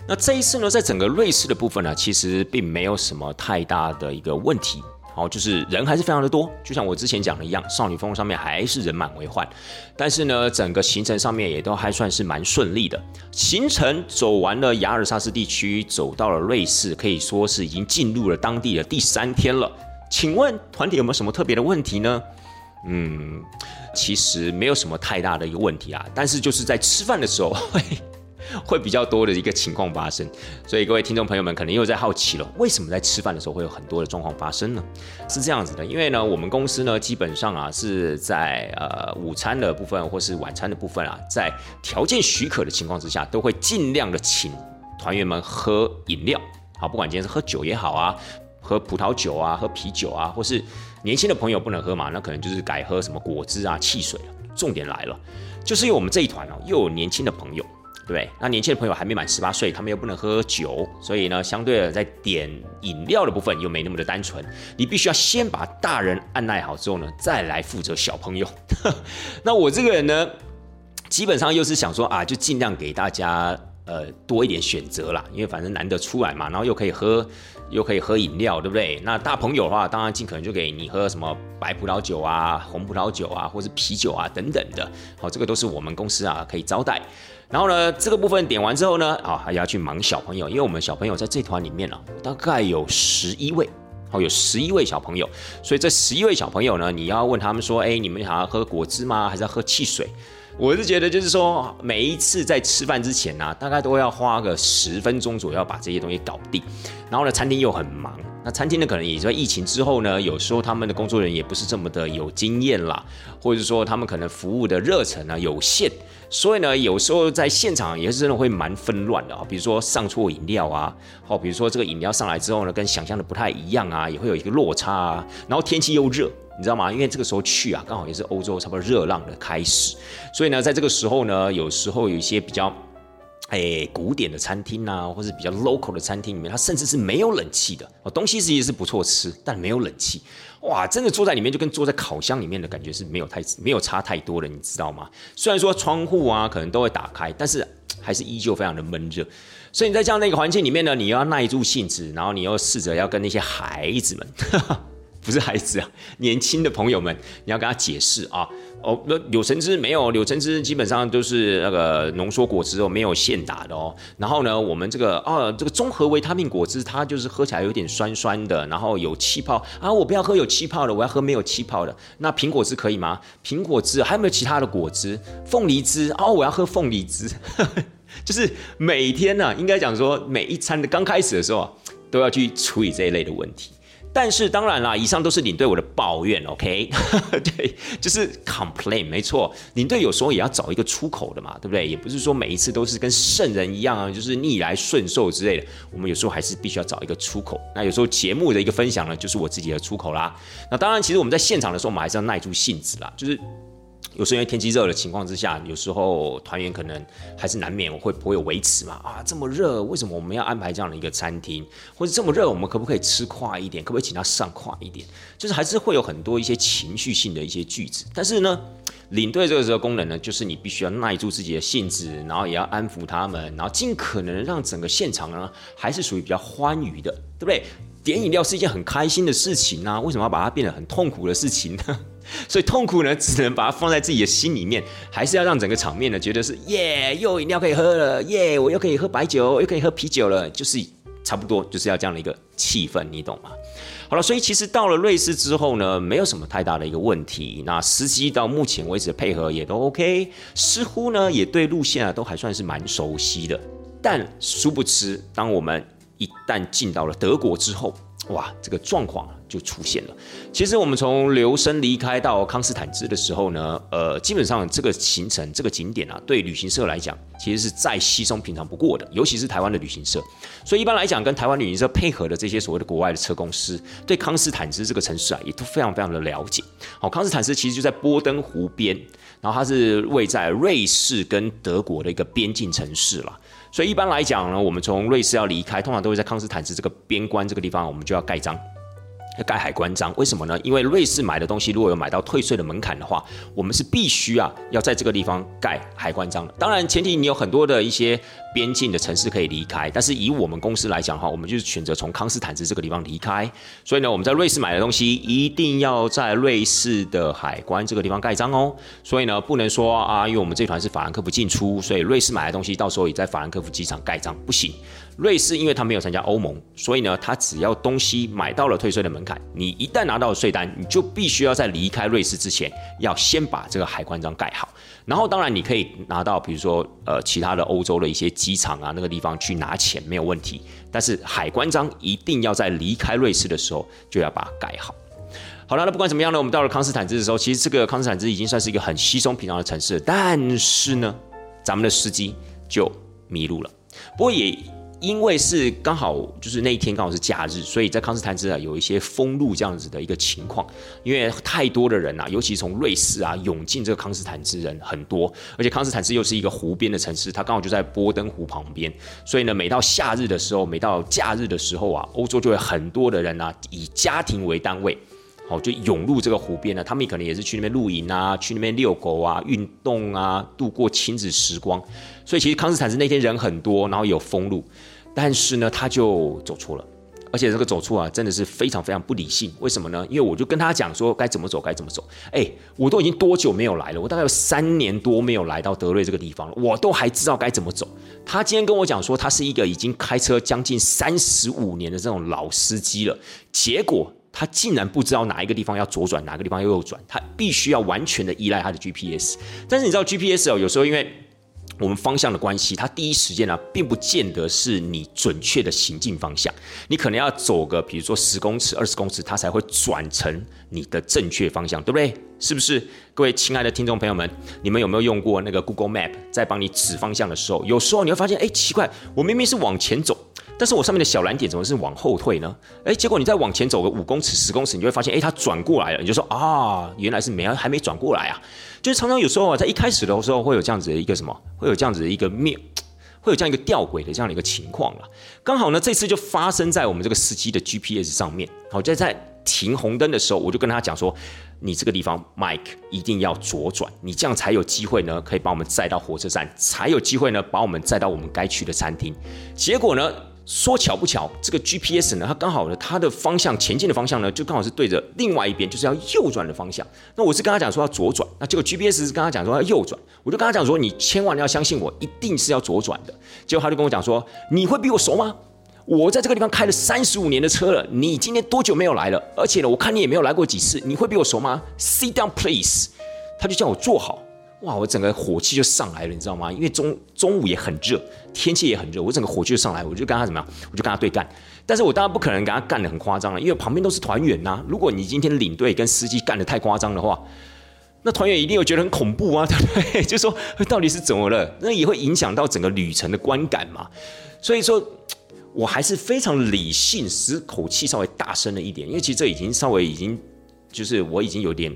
S1: 那这一次呢，在整个瑞士的部分呢，其实并没有什么太大的一个问题。好，就是人还是非常的多，就像我之前讲的一样，少女峰上面还是人满为患。但是呢，整个行程上面也都还算是蛮顺利的。行程走完了雅尔萨斯地区，走到了瑞士，可以说是已经进入了当地的第三天了。请问团体有没有什么特别的问题呢？嗯，其实没有什么太大的一个问题啊，但是就是在吃饭的时候。会 会比较多的一个情况发生，所以各位听众朋友们可能又在好奇了，为什么在吃饭的时候会有很多的状况发生呢？是这样子的，因为呢，我们公司呢基本上啊是在呃午餐的部分或是晚餐的部分啊，在条件许可的情况之下，都会尽量的请团员们喝饮料，好，不管今天是喝酒也好啊，喝葡萄酒啊，喝啤酒啊，或是年轻的朋友不能喝嘛，那可能就是改喝什么果汁啊、汽水了。重点来了，就是因为我们这一团哦，又有年轻的朋友。对，那年轻的朋友还没满十八岁，他们又不能喝酒，所以呢，相对的在点饮料的部分又没那么的单纯。你必须要先把大人按耐好之后呢，再来负责小朋友。那我这个人呢，基本上又是想说啊，就尽量给大家呃多一点选择啦，因为反正难得出来嘛，然后又可以喝又可以喝饮料，对不对？那大朋友的话，当然尽可能就给你喝什么白葡萄酒啊、红葡萄酒啊，或是啤酒啊等等的。好，这个都是我们公司啊可以招待。然后呢，这个部分点完之后呢，啊，还要去忙小朋友，因为我们小朋友在这团里面呢，大概有十一位，好，有十一位小朋友，所以这十一位小朋友呢，你要问他们说，哎，你们想要喝果汁吗？还是要喝汽水？我是觉得就是说，每一次在吃饭之前呢，大概都要花个十分钟左右把这些东西搞定。然后呢，餐厅又很忙，那餐厅呢可能也在疫情之后呢，有时候他们的工作人员也不是这么的有经验啦，或者说他们可能服务的热忱呢有限。所以呢，有时候在现场也是真的会蛮纷乱的啊。比如说上错饮料啊，好，比如说这个饮料上来之后呢，跟想象的不太一样啊，也会有一个落差啊。然后天气又热，你知道吗？因为这个时候去啊，刚好也是欧洲差不多热浪的开始，所以呢，在这个时候呢，有时候有一些比较。哎，古典的餐厅啊，或是比较 local 的餐厅里面，它甚至是没有冷气的哦。东西其实是不错吃，但没有冷气，哇，真的坐在里面就跟坐在烤箱里面的感觉是没有太没有差太多的，你知道吗？虽然说窗户啊可能都会打开，但是还是依旧非常的闷热。所以你在这样的一个环境里面呢，你要耐住性子，然后你又试着要跟那些孩子们，不是孩子啊，年轻的朋友们，你要跟他解释啊。哦，那柳橙汁没有，柳橙汁基本上都是那个浓缩果汁哦，没有现打的哦。然后呢，我们这个哦，这个综合维他命果汁，它就是喝起来有点酸酸的，然后有气泡啊。我不要喝有气泡的，我要喝没有气泡的。那苹果汁可以吗？苹果汁还有没有其他的果汁？凤梨汁哦，我要喝凤梨汁。就是每天呢，应该讲说每一餐的刚开始的时候啊，都要去处理这一类的问题。但是当然啦，以上都是领队我的抱怨，OK？对，就是 complain，没错。领队有时候也要找一个出口的嘛，对不对？也不是说每一次都是跟圣人一样啊，就是逆来顺受之类的。我们有时候还是必须要找一个出口。那有时候节目的一个分享呢，就是我自己的出口啦。那当然，其实我们在现场的时候，我们还是要耐住性子啦，就是。有时候因为天气热的情况之下，有时候团员可能还是难免会不会有维持嘛？啊，这么热，为什么我们要安排这样的一个餐厅？或者这么热，我们可不可以吃快一点？可不可以请他上快一点？就是还是会有很多一些情绪性的一些句子。但是呢，领队这个时候功能呢，就是你必须要耐住自己的性子，然后也要安抚他们，然后尽可能让整个现场呢还是属于比较欢愉的，对不对？点饮料是一件很开心的事情啊，为什么要把它变得很痛苦的事情呢？所以痛苦呢，只能把它放在自己的心里面，还是要让整个场面呢，觉得是耶，又饮料可以喝了，耶，我又可以喝白酒，又可以喝啤酒了，就是差不多就是要这样的一个气氛，你懂吗？好了，所以其实到了瑞士之后呢，没有什么太大的一个问题。那司机到目前为止配合也都 OK，似乎呢也对路线啊都还算是蛮熟悉的。但殊不知，当我们一旦进到了德国之后，哇，这个状况就出现了。其实我们从留声离开到康斯坦兹的时候呢，呃，基本上这个行程、这个景点啊，对旅行社来讲，其实是再稀松平常不过的。尤其是台湾的旅行社，所以一般来讲，跟台湾旅行社配合的这些所谓的国外的车公司，对康斯坦兹这个城市啊，也都非常非常的了解。好，康斯坦兹其实就在波登湖边，然后它是位在瑞士跟德国的一个边境城市了。所以一般来讲呢，我们从瑞士要离开，通常都会在康斯坦茨这个边关这个地方，我们就要盖章。盖海关章，为什么呢？因为瑞士买的东西如果有买到退税的门槛的话，我们是必须啊要在这个地方盖海关章的。当然，前提你有很多的一些边境的城市可以离开，但是以我们公司来讲的话，我们就是选择从康斯坦茨这个地方离开。所以呢，我们在瑞士买的东西一定要在瑞士的海关这个地方盖章哦。所以呢，不能说啊，因为我们这团是法兰克福进出，所以瑞士买的东西到时候也在法兰克福机场盖章，不行。瑞士因为它没有参加欧盟，所以呢，它只要东西买到了退税的门槛，你一旦拿到了税单，你就必须要在离开瑞士之前，要先把这个海关章盖好。然后，当然你可以拿到，比如说呃其他的欧洲的一些机场啊那个地方去拿钱没有问题，但是海关章一定要在离开瑞士的时候就要把它盖好。好了，那不管怎么样呢，我们到了康斯坦兹的时候，其实这个康斯坦兹已经算是一个很稀松平常的城市，但是呢，咱们的司机就迷路了。不过也。因为是刚好就是那一天刚好是假日，所以在康斯坦兹啊有一些封路这样子的一个情况。因为太多的人啊，尤其从瑞士啊涌进这个康斯坦兹人很多，而且康斯坦兹又是一个湖边的城市，它刚好就在波登湖旁边，所以呢，每到夏日的时候，每到假日的时候啊，欧洲就会很多的人啊以家庭为单位，好就涌入这个湖边呢。他们可能也是去那边露营啊，去那边遛狗啊，运动啊，度过亲子时光。所以其实康斯坦兹那天人很多，然后有封路。但是呢，他就走错了，而且这个走错啊，真的是非常非常不理性。为什么呢？因为我就跟他讲说该怎么走，该怎么走。哎，我都已经多久没有来了？我大概有三年多没有来到德瑞这个地方了，我都还知道该怎么走。他今天跟我讲说，他是一个已经开车将近三十五年的这种老司机了，结果他竟然不知道哪一个地方要左转，哪个地方要右转，他必须要完全的依赖他的 GPS。但是你知道 GPS 哦，有时候因为我们方向的关系，它第一时间呢，并不见得是你准确的行进方向。你可能要走个，比如说十公尺、二十公尺，它才会转成你的正确方向，对不对？是不是？各位亲爱的听众朋友们，你们有没有用过那个 Google Map 在帮你指方向的时候？有时候你会发现，哎，奇怪，我明明是往前走。但是我上面的小蓝点怎么是往后退呢？哎，结果你再往前走个五公尺、十公尺，你就会发现，哎，它转过来了。你就说啊，原来是没还没转过来啊。就是常常有时候啊，在一开始的时候会有这样子的一个什么，会有这样子的一个面，会有这样一个吊轨的这样的一个情况了。刚好呢，这次就发生在我们这个司机的 GPS 上面。好，在在停红灯的时候，我就跟他讲说，你这个地方，Mike 一定要左转，你这样才有机会呢，可以把我们载到火车站，才有机会呢，把我们载到我们该去的餐厅。结果呢？说巧不巧，这个 GPS 呢，它刚好呢，它的方向前进的方向呢，就刚好是对着另外一边，就是要右转的方向。那我是跟他讲说要左转，那结果 GPS 是跟他讲说要右转，我就跟他讲说，你千万要相信我，一定是要左转的。结果他就跟我讲说，你会比我熟吗？我在这个地方开了三十五年的车了，你今天多久没有来了？而且呢，我看你也没有来过几次，你会比我熟吗？Sit down, please。他就叫我坐好。哇，我整个火气就上来了，你知道吗？因为中中午也很热，天气也很热，我整个火气就上来，我就跟他怎么样？我就跟他对干。但是我当然不可能跟他干的很夸张了，因为旁边都是团员呐。如果你今天领队跟司机干的太夸张的话，那团员一定会觉得很恐怖啊，对不对？就说到底是怎么了？那也会影响到整个旅程的观感嘛。所以说，我还是非常理性，使口气稍微大声了一点，因为其实这已经稍微已经就是我已经有点。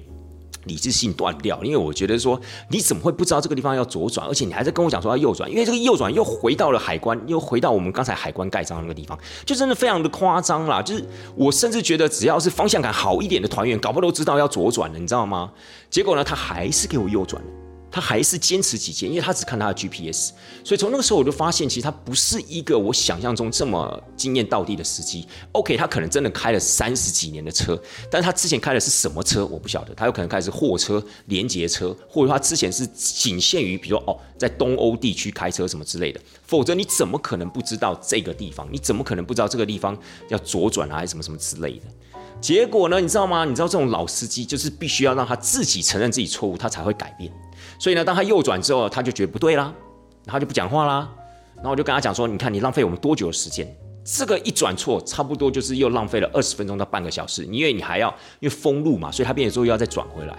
S1: 理智性断掉，因为我觉得说你怎么会不知道这个地方要左转，而且你还在跟我讲说要右转，因为这个右转又回到了海关，又回到我们刚才海关盖章那个地方，就真的非常的夸张啦。就是我甚至觉得只要是方向感好一点的团员，搞不都知道要左转了，你知道吗？结果呢，他还是给我右转他还是坚持己见，因为他只看他的 GPS。所以从那个时候我就发现，其实他不是一个我想象中这么经验到地的司机。OK，他可能真的开了三十几年的车，但他之前开的是什么车我不晓得。他有可能开的是货车、连接车，或者他之前是仅限于比如说哦，在东欧地区开车什么之类的。否则你怎么可能不知道这个地方？你怎么可能不知道这个地方要左转啊，还是什么什么之类的？结果呢？你知道吗？你知道这种老司机就是必须要让他自己承认自己错误，他才会改变。所以呢，当他右转之后，他就觉得不对啦，然后就不讲话啦。然后我就跟他讲说：“你看，你浪费我们多久的时间？这个一转错，差不多就是又浪费了二十分钟到半个小时。因为你还要因为封路嘛，所以他变成说又要再转回来。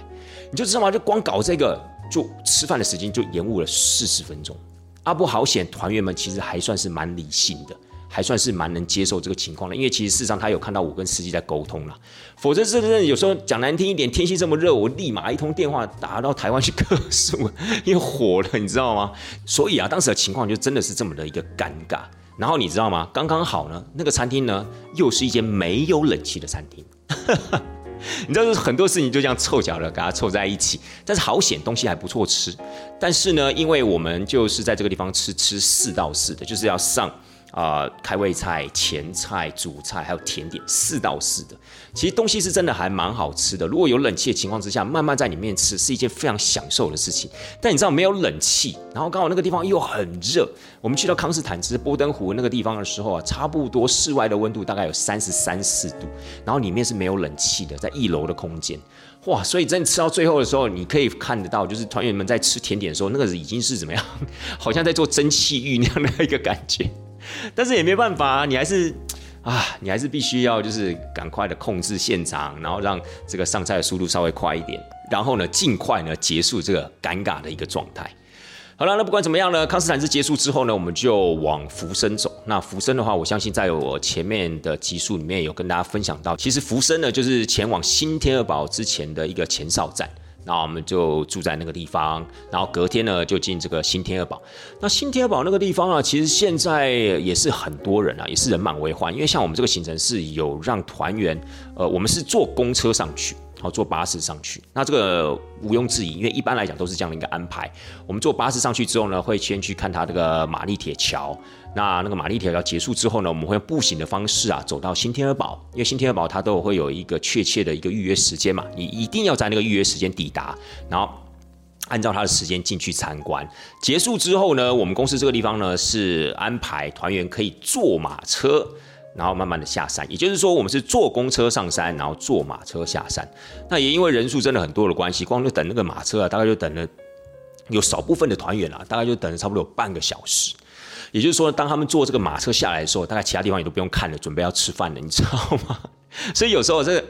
S1: 你就知道吗？就光搞这个，就吃饭的时间就延误了四十分钟。阿不好险，团员们其实还算是蛮理性的。”还算是蛮能接受这个情况的，因为其实事实上他有看到我跟司机在沟通了，否则是真的有时候讲难听一点，天气这么热，我立马一通电话打到台湾去客诉，因为火了，你知道吗？所以啊，当时的情况就真的是这么的一个尴尬。然后你知道吗？刚刚好呢，那个餐厅呢又是一间没有冷气的餐厅，你知道，很多事情就这样凑巧的给它凑在一起。但是好险，东西还不错吃。但是呢，因为我们就是在这个地方吃吃四到四的，就是要上。啊，开胃菜、前菜、主菜还有甜点，四到四的，其实东西是真的还蛮好吃的。如果有冷气的情况之下，慢慢在里面吃是一件非常享受的事情。但你知道没有冷气，然后刚好那个地方又很热。我们去到康斯坦茨波登湖那个地方的时候啊，差不多室外的温度大概有三十三四度，然后里面是没有冷气的，在一楼的空间，哇！所以真的吃到最后的时候，你可以看得到，就是团员们在吃甜点的时候，那个已经是怎么样，好像在做蒸汽浴那样的一个感觉。但是也没办法，你还是啊，你还是必须要就是赶快的控制现场，然后让这个上菜的速度稍微快一点，然后呢，尽快呢结束这个尴尬的一个状态。好了，那不管怎么样呢，康斯坦斯结束之后呢，我们就往福生走。那福生的话，我相信在我前面的集数里面有跟大家分享到，其实福生呢就是前往新天鹅堡之前的一个前哨站。那我们就住在那个地方，然后隔天呢就进这个新天鹅堡。那新天鹅堡那个地方啊，其实现在也是很多人啊，也是人满为患。因为像我们这个行程是有让团员，呃，我们是坐公车上去。好，坐巴士上去，那这个毋庸置疑，因为一般来讲都是这样的一个安排。我们坐巴士上去之后呢，会先去看它这个玛丽铁桥。那那个玛丽铁桥结束之后呢，我们会用步行的方式啊，走到新天鹅堡。因为新天鹅堡它都会有一个确切的一个预约时间嘛，你一定要在那个预约时间抵达，然后按照它的时间进去参观。结束之后呢，我们公司这个地方呢是安排团员可以坐马车。然后慢慢的下山，也就是说，我们是坐公车上山，然后坐马车下山。那也因为人数真的很多的关系，光就等那个马车啊，大概就等了有少部分的团员啊，大概就等了差不多有半个小时。也就是说，当他们坐这个马车下来的时候，大概其他地方也都不用看了，准备要吃饭了，你知道吗？所以有时候这个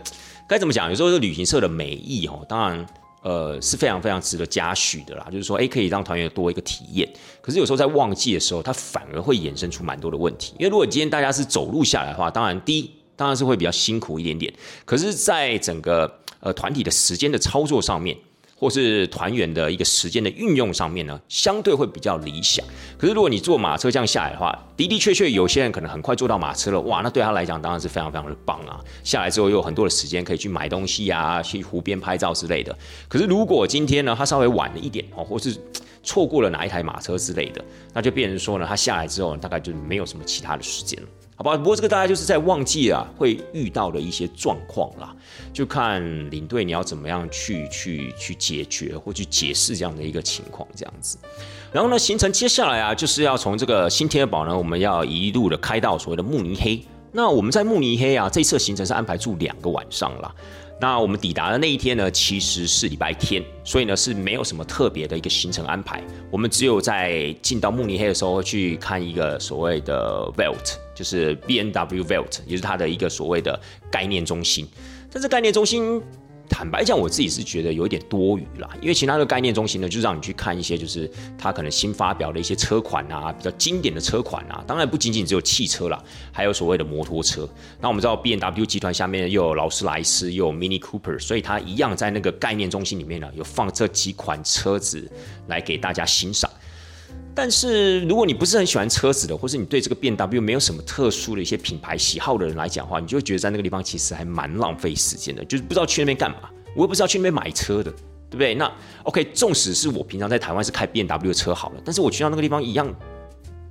S1: 该怎么讲？有时候这旅行社的美意哦，当然。呃，是非常非常值得嘉许的啦，就是说，哎，可以让团员多一个体验。可是有时候在旺季的时候，它反而会衍生出蛮多的问题。因为如果今天大家是走路下来的话，当然第一当然是会比较辛苦一点点。可是，在整个呃团体的时间的操作上面。或是团员的一个时间的运用上面呢，相对会比较理想。可是如果你坐马车这样下来的话，的的确确有些人可能很快坐到马车了，哇，那对他来讲当然是非常非常的棒啊！下来之后又有很多的时间可以去买东西啊，去湖边拍照之类的。可是如果今天呢，他稍微晚了一点哦，或是错过了哪一台马车之类的，那就变成说呢，他下来之后大概就没有什么其他的时间了。好吧，不过这个大概就是在旺季啊会遇到的一些状况啦，就看领队你要怎么样去去去解决或去解释这样的一个情况这样子。然后呢，行程接下来啊就是要从这个新天鹅堡呢，我们要一路的开到所谓的慕尼黑。那我们在慕尼黑啊，这次行程是安排住两个晚上啦。那我们抵达的那一天呢，其实是礼拜天，所以呢是没有什么特别的一个行程安排。我们只有在进到慕尼黑的时候去看一个所谓的 Velt，就是 B N W Velt，也是它的一个所谓的概念中心。但是概念中心。坦白讲，我自己是觉得有一点多余啦，因为其他的概念中心呢，就让你去看一些就是它可能新发表的一些车款啊，比较经典的车款啊，当然不仅仅只有汽车啦，还有所谓的摩托车。那我们知道 B N W 集团下面又有劳斯莱斯，又有 Mini Cooper，所以它一样在那个概念中心里面呢，有放这几款车子来给大家欣赏。但是如果你不是很喜欢车子的，或是你对这个 B W 没有什么特殊的一些品牌喜好的人来讲的话，你就会觉得在那个地方其实还蛮浪费时间的，就是不知道去那边干嘛。我也不知道去那边买车的，对不对？那 OK，纵使是我平常在台湾是开 B W 的车好了，但是我去到那个地方一样。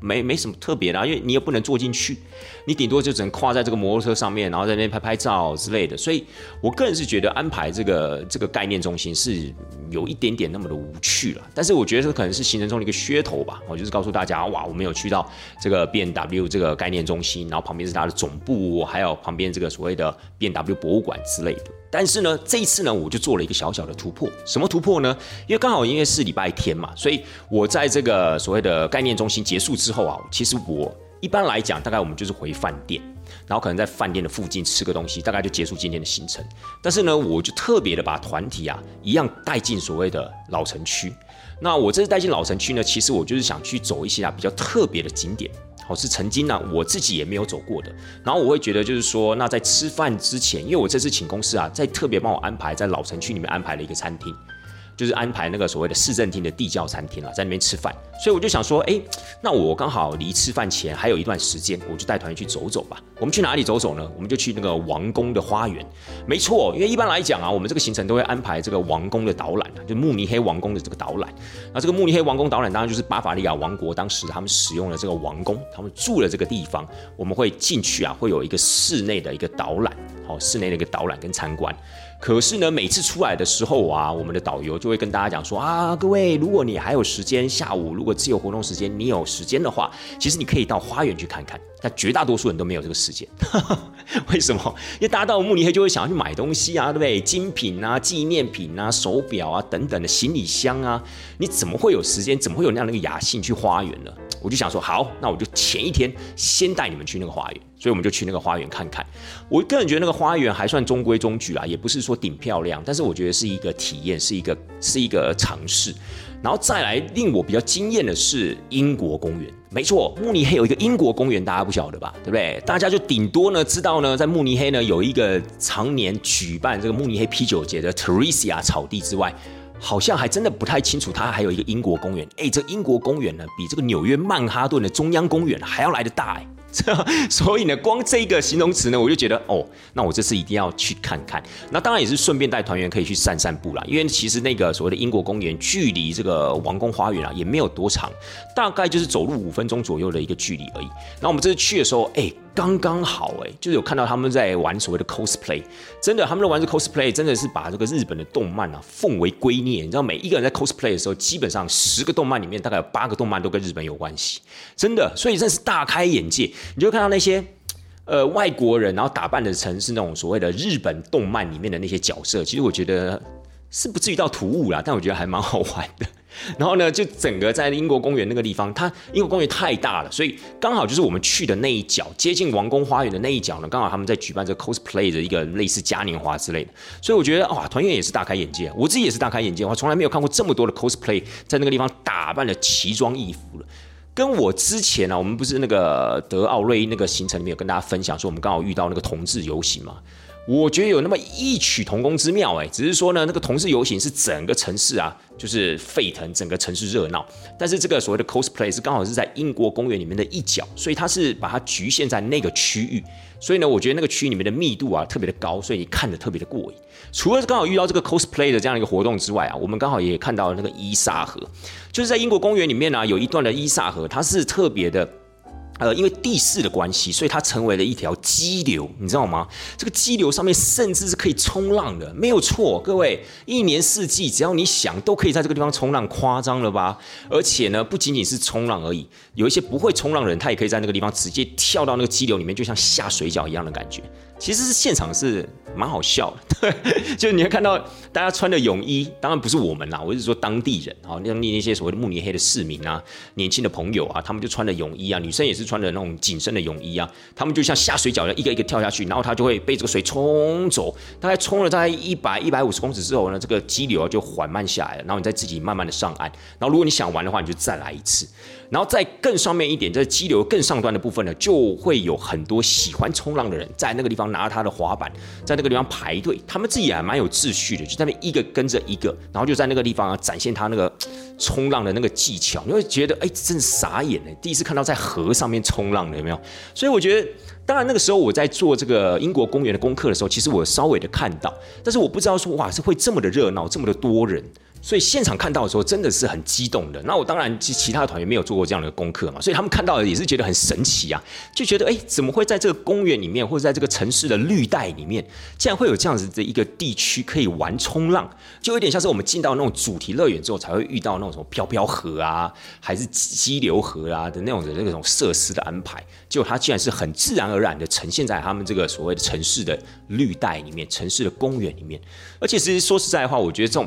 S1: 没没什么特别的，因为你也不能坐进去，你顶多就只能跨在这个摩托车上面，然后在那边拍拍照之类的。所以我个人是觉得安排这个这个概念中心是有一点点那么的无趣了。但是我觉得这可能是行程中的一个噱头吧。我就是告诉大家，哇，我们有去到这个 B N W 这个概念中心，然后旁边是它的总部，还有旁边这个所谓的 B N W 博物馆之类的。但是呢，这一次呢，我就做了一个小小的突破。什么突破呢？因为刚好因为是礼拜天嘛，所以我在这个所谓的概念中心结束之后啊，其实我一般来讲，大概我们就是回饭店，然后可能在饭店的附近吃个东西，大概就结束今天的行程。但是呢，我就特别的把团体啊一样带进所谓的老城区。那我这次带进老城区呢，其实我就是想去走一些啊比较特别的景点。哦，是曾经呢，我自己也没有走过的。然后我会觉得，就是说，那在吃饭之前，因为我这次请公司啊，在特别帮我安排在老城区里面安排了一个餐厅。就是安排那个所谓的市政厅的地窖餐厅了，在那边吃饭，所以我就想说，哎，那我刚好离吃饭前还有一段时间，我就带团员去走走吧。我们去哪里走走呢？我们就去那个王宫的花园。没错，因为一般来讲啊，我们这个行程都会安排这个王宫的导览，就慕尼黑王宫的这个导览。那这个慕尼黑王宫导览当然就是巴伐利亚王国当时他们使用的这个王宫，他们住的这个地方，我们会进去啊，会有一个室内的一个导览，好，室内的一个导览跟参观。可是呢，每次出来的时候啊，我们的导游就会跟大家讲说啊，各位，如果你还有时间，下午如果自由活动时间，你有时间的话，其实你可以到花园去看看。但绝大多数人都没有这个时间，为什么？因为大家到慕尼黑就会想要去买东西啊，对不对？精品啊、纪念品啊、手表啊等等的行李箱啊，你怎么会有时间？怎么会有那样的一个雅兴去花园呢？我就想说，好，那我就前一天先带你们去那个花园，所以我们就去那个花园看看。我个人觉得那个花园还算中规中矩啊，也不是说顶漂亮，但是我觉得是一个体验，是一个是一个尝试。然后再来令我比较惊艳的是英国公园，没错，慕尼黑有一个英国公园，大家不晓得吧？对不对？大家就顶多呢知道呢，在慕尼黑呢有一个常年举办这个慕尼黑啤酒节的 Teresa 草地之外。好像还真的不太清楚，它还有一个英国公园。哎，这英国公园呢，比这个纽约曼哈顿的中央公园还要来得大哎。所以呢，光这个形容词呢，我就觉得哦，那我这次一定要去看看。那当然也是顺便带团员可以去散散步啦，因为其实那个所谓的英国公园距离这个王宫花园啊也没有多长，大概就是走路五分钟左右的一个距离而已。那我们这次去的时候，哎。刚刚好哎，就是有看到他们在玩所谓的 cosplay，真的，他们在玩这 cosplay，真的是把这个日本的动漫啊奉为圭臬。你知道，每一个人在 cosplay 的时候，基本上十个动漫里面大概有八个动漫都跟日本有关系，真的，所以真是大开眼界。你就看到那些呃外国人，然后打扮的成是那种所谓的日本动漫里面的那些角色，其实我觉得是不至于到突兀啦，但我觉得还蛮好玩的。然后呢，就整个在英国公园那个地方，它英国公园太大了，所以刚好就是我们去的那一角，接近王宫花园的那一角呢，刚好他们在举办这 cosplay 的一个类似嘉年华之类的，所以我觉得哇，团员也是大开眼界，我自己也是大开眼界，我从来没有看过这么多的 cosplay 在那个地方打扮的奇装异服了，跟我之前呢，我们不是那个德奥瑞那个行程里面有跟大家分享说，我们刚好遇到那个同志游行嘛。我觉得有那么异曲同工之妙，哎，只是说呢，那个同事游行是整个城市啊，就是沸腾，整个城市热闹。但是这个所谓的 cosplay 是刚好是在英国公园里面的一角，所以它是把它局限在那个区域。所以呢，我觉得那个区域里面的密度啊特别的高，所以你看的特别的过瘾。除了刚好遇到这个 cosplay 的这样一个活动之外啊，我们刚好也看到那个伊萨河，就是在英国公园里面呢有一段的伊萨河，它是特别的。呃，因为地势的关系，所以它成为了一条激流，你知道吗？这个激流上面甚至是可以冲浪的，没有错，各位，一年四季只要你想，都可以在这个地方冲浪，夸张了吧？而且呢，不仅仅是冲浪而已，有一些不会冲浪的人，他也可以在那个地方直接跳到那个激流里面，就像下水饺一样的感觉。其实是现场是蛮好笑的，对，就你会看到大家穿的泳衣，当然不是我们啦，我是说当地人啊，那那些所谓的慕尼黑的市民啊，年轻的朋友啊，他们就穿的泳衣啊，女生也是穿的那种紧身的泳衣啊，他们就像下水饺一样，一个一个跳下去，然后他就会被这个水冲走，大概冲了大概一百一百五十公尺之后呢，这个激流就缓慢下来了，然后你再自己慢慢的上岸，然后如果你想玩的话，你就再来一次。然后再更上面一点，在激流更上端的部分呢，就会有很多喜欢冲浪的人在那个地方拿他的滑板，在那个地方排队，他们自己也还蛮有秩序的，就在那一个跟着一个，然后就在那个地方啊展现他那个 冲浪的那个技巧，你会觉得哎，真傻眼呢，第一次看到在河上面冲浪的有没有？所以我觉得，当然那个时候我在做这个英国公园的功课的时候，其实我稍微的看到，但是我不知道说哇是会这么的热闹，这么的多人。所以现场看到的时候真的是很激动的。那我当然其其他团员没有做过这样的功课嘛，所以他们看到的也是觉得很神奇啊，就觉得哎，怎么会在这个公园里面或者在这个城市的绿带里面，竟然会有这样子的一个地区可以玩冲浪？就有点像是我们进到那种主题乐园之后才会遇到那种什么飘飘河啊，还是激流河啊的那种的那种设施的安排。结果它竟然是很自然而然的呈现在他们这个所谓的城市的绿带里面，城市的公园里面。而且其实说实在的话，我觉得这种。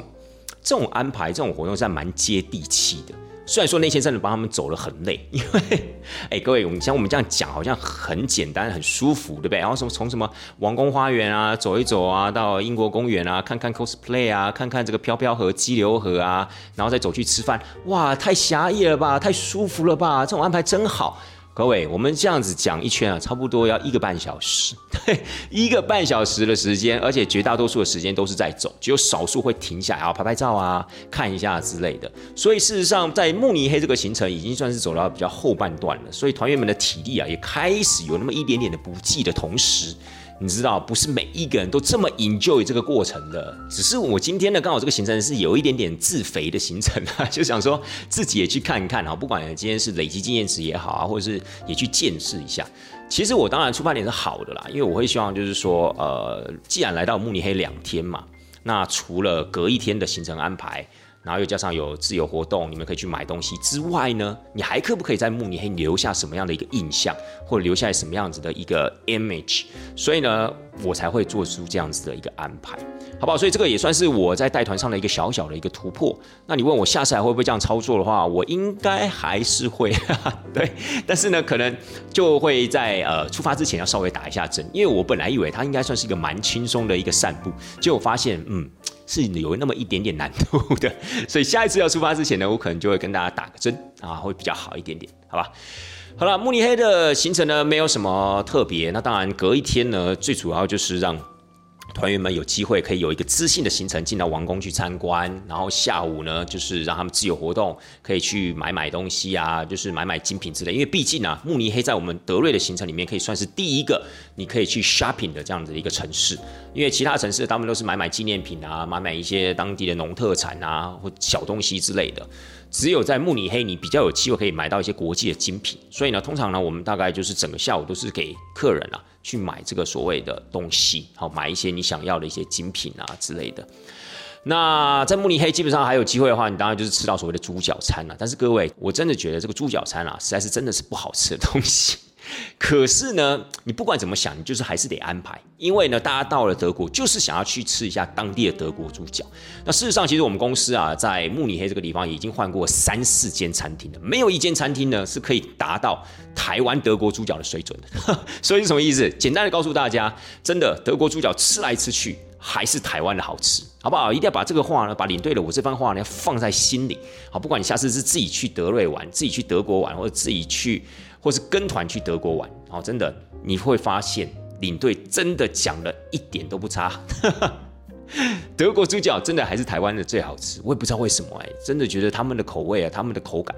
S1: 这种安排，这种活动是蛮接地气的。虽然说那些真的帮他们走了很累，因为，哎，各位，我们像我们这样讲，好像很简单、很舒服，对不对？然后什么从什么王宫花园啊走一走啊，到英国公园啊看看 cosplay 啊，看看这个飘飘河、激流河啊，然后再走去吃饭，哇，太狭义了吧，太舒服了吧，这种安排真好。各位，我们这样子讲一圈啊，差不多要一个半小时，对，一个半小时的时间，而且绝大多数的时间都是在走，只有少数会停下来啊，拍拍照啊，看一下之类的。所以事实上，在慕尼黑这个行程已经算是走到比较后半段了，所以团员们的体力啊，也开始有那么一点点的不济的同时。你知道，不是每一个人都这么 enjoy 这个过程的。只是我今天呢，刚好这个行程是有一点点自肥的行程啊，就想说自己也去看一看啊，不管今天是累积经验值也好啊，或者是也去见识一下。其实我当然出发点是好的啦，因为我会希望就是说，呃，既然来到慕尼黑两天嘛，那除了隔一天的行程安排。然后又加上有自由活动，你们可以去买东西之外呢，你还可不可以在慕尼黑留下什么样的一个印象，或者留下来什么样子的一个 image？所以呢，我才会做出这样子的一个安排，好不好？所以这个也算是我在带团上的一个小小的一个突破。那你问我下次还会不会这样操作的话，我应该还是会，对。但是呢，可能就会在呃出发之前要稍微打一下针，因为我本来以为它应该算是一个蛮轻松的一个散步，结果发现，嗯。是有那么一点点难度的，所以下一次要出发之前呢，我可能就会跟大家打个针啊，会比较好一点点，好吧？好了，慕尼黑的行程呢，没有什么特别，那当然隔一天呢，最主要就是让。团员们有机会可以有一个知性的行程进到王宫去参观，然后下午呢就是让他们自由活动，可以去买买东西啊，就是买买精品之类。因为毕竟啊，慕尼黑在我们德瑞的行程里面可以算是第一个你可以去 shopping 的这样子的一个城市。因为其他城市他们都是买买纪念品啊，买买一些当地的农特产啊或小东西之类的。只有在慕尼黑，你比较有机会可以买到一些国际的精品。所以呢，通常呢，我们大概就是整个下午都是给客人啊去买这个所谓的东西，好买一些你想要的一些精品啊之类的。那在慕尼黑基本上还有机会的话，你当然就是吃到所谓的猪脚餐了。但是各位，我真的觉得这个猪脚餐啊，实在是真的是不好吃的东西。可是呢，你不管怎么想，你就是还是得安排，因为呢，大家到了德国就是想要去吃一下当地的德国猪脚。那事实上，其实我们公司啊，在慕尼黑这个地方已经换过三四间餐厅了，没有一间餐厅呢是可以达到台湾德国猪脚的水准的。所以是什么意思？简单的告诉大家，真的德国猪脚吃来吃去还是台湾的好吃，好不好？一定要把这个话呢，把领队的我这番话呢放在心里。好，不管你下次是自己去德瑞玩，自己去德国玩，或者自己去。或是跟团去德国玩，哦真的你会发现领队真的讲的一点都不差，德国猪脚真的还是台湾的最好吃，我也不知道为什么哎，真的觉得他们的口味啊，他们的口感，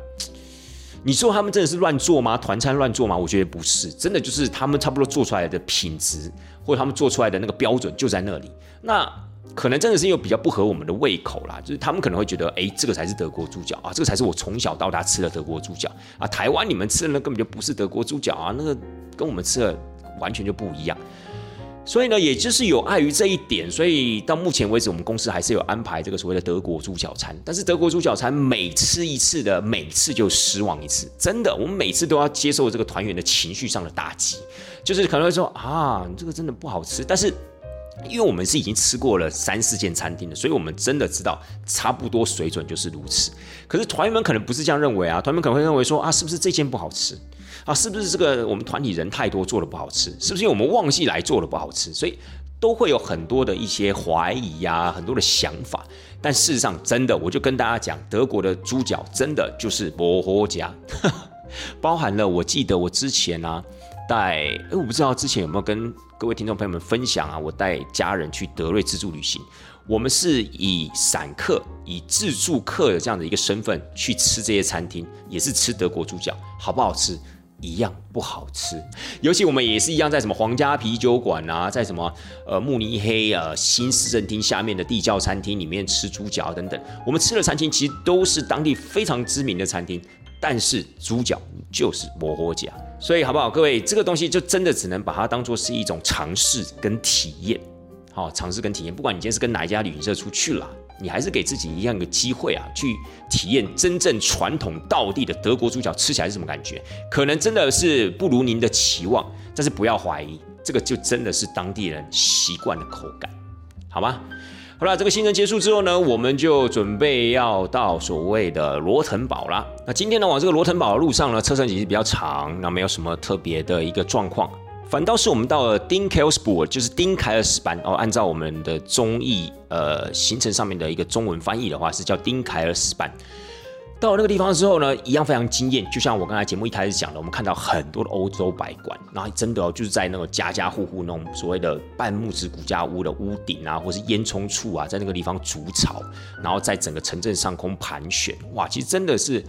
S1: 你说他们真的是乱做吗？团餐乱做吗？我觉得不是，真的就是他们差不多做出来的品质，或者他们做出来的那个标准就在那里。那。可能真的是因为比较不合我们的胃口啦，就是他们可能会觉得，哎，这个才是德国猪脚啊，这个才是我从小到大吃的德国猪脚啊。台湾你们吃的那根本就不是德国猪脚啊，那个跟我们吃的完全就不一样。所以呢，也就是有碍于这一点，所以到目前为止，我们公司还是有安排这个所谓的德国猪脚餐。但是德国猪脚餐每吃一次的，每次就失望一次，真的，我们每次都要接受这个团员的情绪上的打击，就是可能会说啊，你这个真的不好吃，但是。因为我们是已经吃过了三四间餐厅的，所以我们真的知道差不多水准就是如此。可是团员们可能不是这样认为啊，团员们可能会认为说啊，是不是这间不好吃啊？是不是这个我们团体人太多做的不好吃？是不是因为我们忘记来做的不好吃？所以都会有很多的一些怀疑呀，很多的想法。但事实上，真的，我就跟大家讲，德国的猪脚真的就是摩诃家，包含了。我记得我之前啊，带，哎，我不知道之前有没有跟各位听众朋友们分享啊，我带家人去德瑞自助旅行。我们是以散客、以自助客的这样的一个身份去吃这些餐厅，也是吃德国猪脚，好不好吃？一样不好吃。尤其我们也是一样，在什么皇家啤酒馆啊，在什么呃慕尼黑呃新市政厅下面的地窖餐厅里面吃猪脚等等。我们吃的餐厅其实都是当地非常知名的餐厅，但是猪脚就是摩诃脚。所以好不好，各位，这个东西就真的只能把它当做是一种尝试跟体验。好，尝试跟体验，不管你今天是跟哪一家旅行社出去了，你还是给自己一样一个机会啊，去体验真正传统道地的德国猪脚吃起来是什么感觉？可能真的是不如您的期望，但是不要怀疑，这个就真的是当地人习惯的口感，好吗？好了，这个行程结束之后呢，我们就准备要到所谓的罗腾堡啦。那今天呢，往这个罗腾堡的路上呢，车程其实比较长，那没有什么特别的一个状况。反倒是我们到了丁凯尔斯堡，就是丁凯尔斯班哦。按照我们的中译呃行程上面的一个中文翻译的话，是叫丁凯尔斯班。到那个地方之后呢，一样非常惊艳。就像我刚才节目一开始讲的，我们看到很多的欧洲白馆，然后真的哦，就是在那个家家户户那种所谓的半木质骨架屋的屋顶啊，或是烟囱处啊，在那个地方筑巢，然后在整个城镇上空盘旋，哇，其实真的是。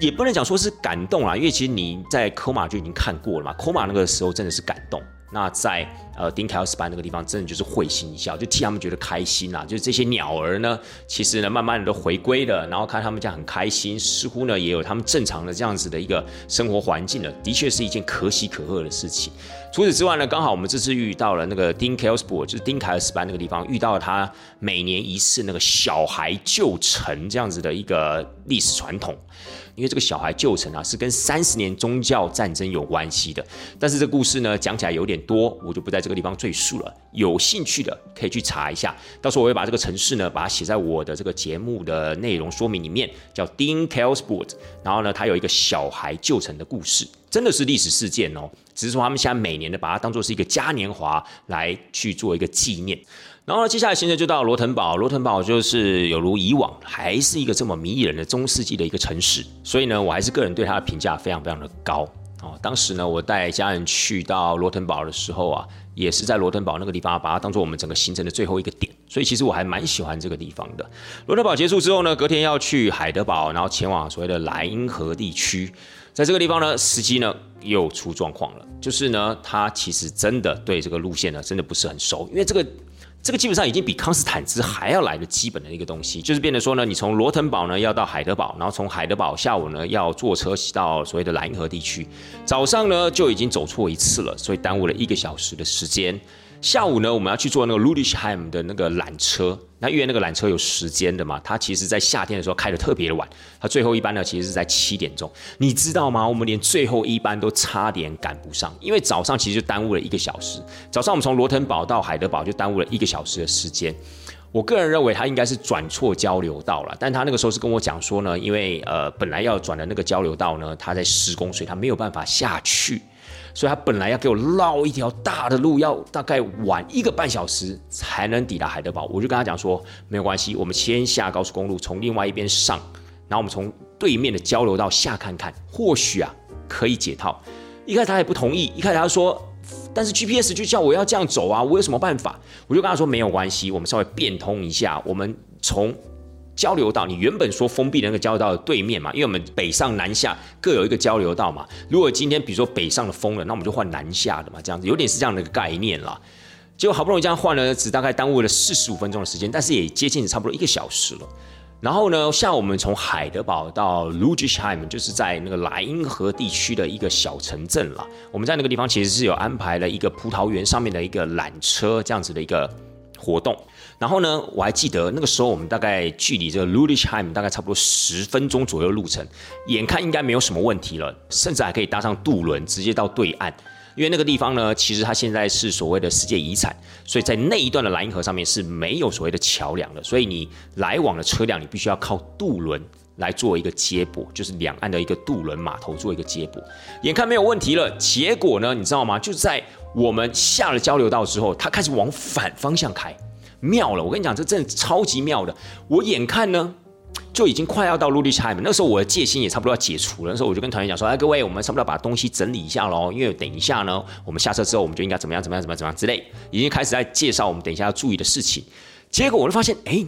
S1: 也不能讲说是感动啦，因为其实你在科马就已经看过了嘛，科马那个时候真的是感动。那在呃丁凯尔斯班那个地方，真的就是会心一笑，就替他们觉得开心啦。就是这些鸟儿呢，其实呢慢慢的都回归了，然后看他们这样很开心，似乎呢也有他们正常的这样子的一个生活环境了，的确是一件可喜可贺的事情。除此之外呢，刚好我们这次遇到了那个丁凯尔斯堡，就是丁凯尔斯班那个地方，遇到了他每年一次那个小孩救城这样子的一个历史传统。因为这个小孩旧城啊，是跟三十年宗教战争有关系的。但是这故事呢，讲起来有点多，我就不在这个地方赘述了。有兴趣的可以去查一下，到时候我会把这个城市呢，把它写在我的这个节目的内容说明里面，叫 Dean Kelsport。然后呢，它有一个小孩旧城的故事，真的是历史事件哦。只是说他们现在每年的把它当做是一个嘉年华来去做一个纪念。然后呢，接下来行程就到罗腾堡。罗腾堡就是有如以往，还是一个这么迷人的中世纪的一个城市。所以呢，我还是个人对它的评价非常非常的高哦。当时呢，我带家人去到罗腾堡的时候啊，也是在罗腾堡那个地方，把它当做我们整个行程的最后一个点。所以其实我还蛮喜欢这个地方的。罗腾堡结束之后呢，隔天要去海德堡，然后前往所谓的莱茵河地区。在这个地方呢，司机呢又出状况了，就是呢，他其实真的对这个路线呢，真的不是很熟，因为这个。这个基本上已经比康斯坦茨还要来的基本的一个东西，就是变得说呢，你从罗滕堡呢要到海德堡，然后从海德堡下午呢要坐车到所谓的莱茵河地区，早上呢就已经走错一次了，所以耽误了一个小时的时间。下午呢，我们要去坐那个 Ludisheim 的那个缆车。那因为那个缆车有时间的嘛，它其实在夏天的时候开的特别的晚。它最后一班呢，其实是在七点钟。你知道吗？我们连最后一班都差点赶不上，因为早上其实就耽误了一个小时。早上我们从罗滕堡到海德堡就耽误了一个小时的时间。我个人认为他应该是转错交流道了，但他那个时候是跟我讲说呢，因为呃本来要转的那个交流道呢，他在施工，所以他没有办法下去。所以他本来要给我绕一条大的路，要大概晚一个半小时才能抵达海德堡。我就跟他讲说，没有关系，我们先下高速公路，从另外一边上，然后我们从对面的交流道下看看，或许啊可以解套。一开始他也不同意，一开始他说，但是 GPS 就叫我要这样走啊，我有什么办法？我就跟他说没有关系，我们稍微变通一下，我们从。交流道，你原本说封闭的那个交流道的对面嘛，因为我们北上南下各有一个交流道嘛。如果今天比如说北上的封了，那我们就换南下的嘛，这样子有点是这样的一个概念啦。结果好不容易这样换了，只大概耽误了四十五分钟的时间，但是也接近差不多一个小时了。然后呢，像我们从海德堡到 l u g i s h e i m 就是在那个莱茵河地区的一个小城镇了。我们在那个地方其实是有安排了一个葡萄园上面的一个缆车这样子的一个活动。然后呢，我还记得那个时候，我们大概距离这个 Ludisheim 大概差不多十分钟左右路程，眼看应该没有什么问题了，甚至还可以搭上渡轮直接到对岸。因为那个地方呢，其实它现在是所谓的世界遗产，所以在那一段的莱茵河上面是没有所谓的桥梁的，所以你来往的车辆你必须要靠渡轮来做一个接驳，就是两岸的一个渡轮码头做一个接驳。眼看没有问题了，结果呢，你知道吗？就在我们下了交流道之后，它开始往反方向开，妙了！我跟你讲，这真的超级妙的。我眼看呢。就已经快要到 l u d i c h h i m 那时候我的戒心也差不多要解除了。那时候我就跟团员讲说：“哎，各位，我们差不多把东西整理一下喽，因为等一下呢，我们下车之后，我们就应该怎么样怎么样怎么样怎么样之类，已经开始在介绍我们等一下要注意的事情。结果我就发现，哎，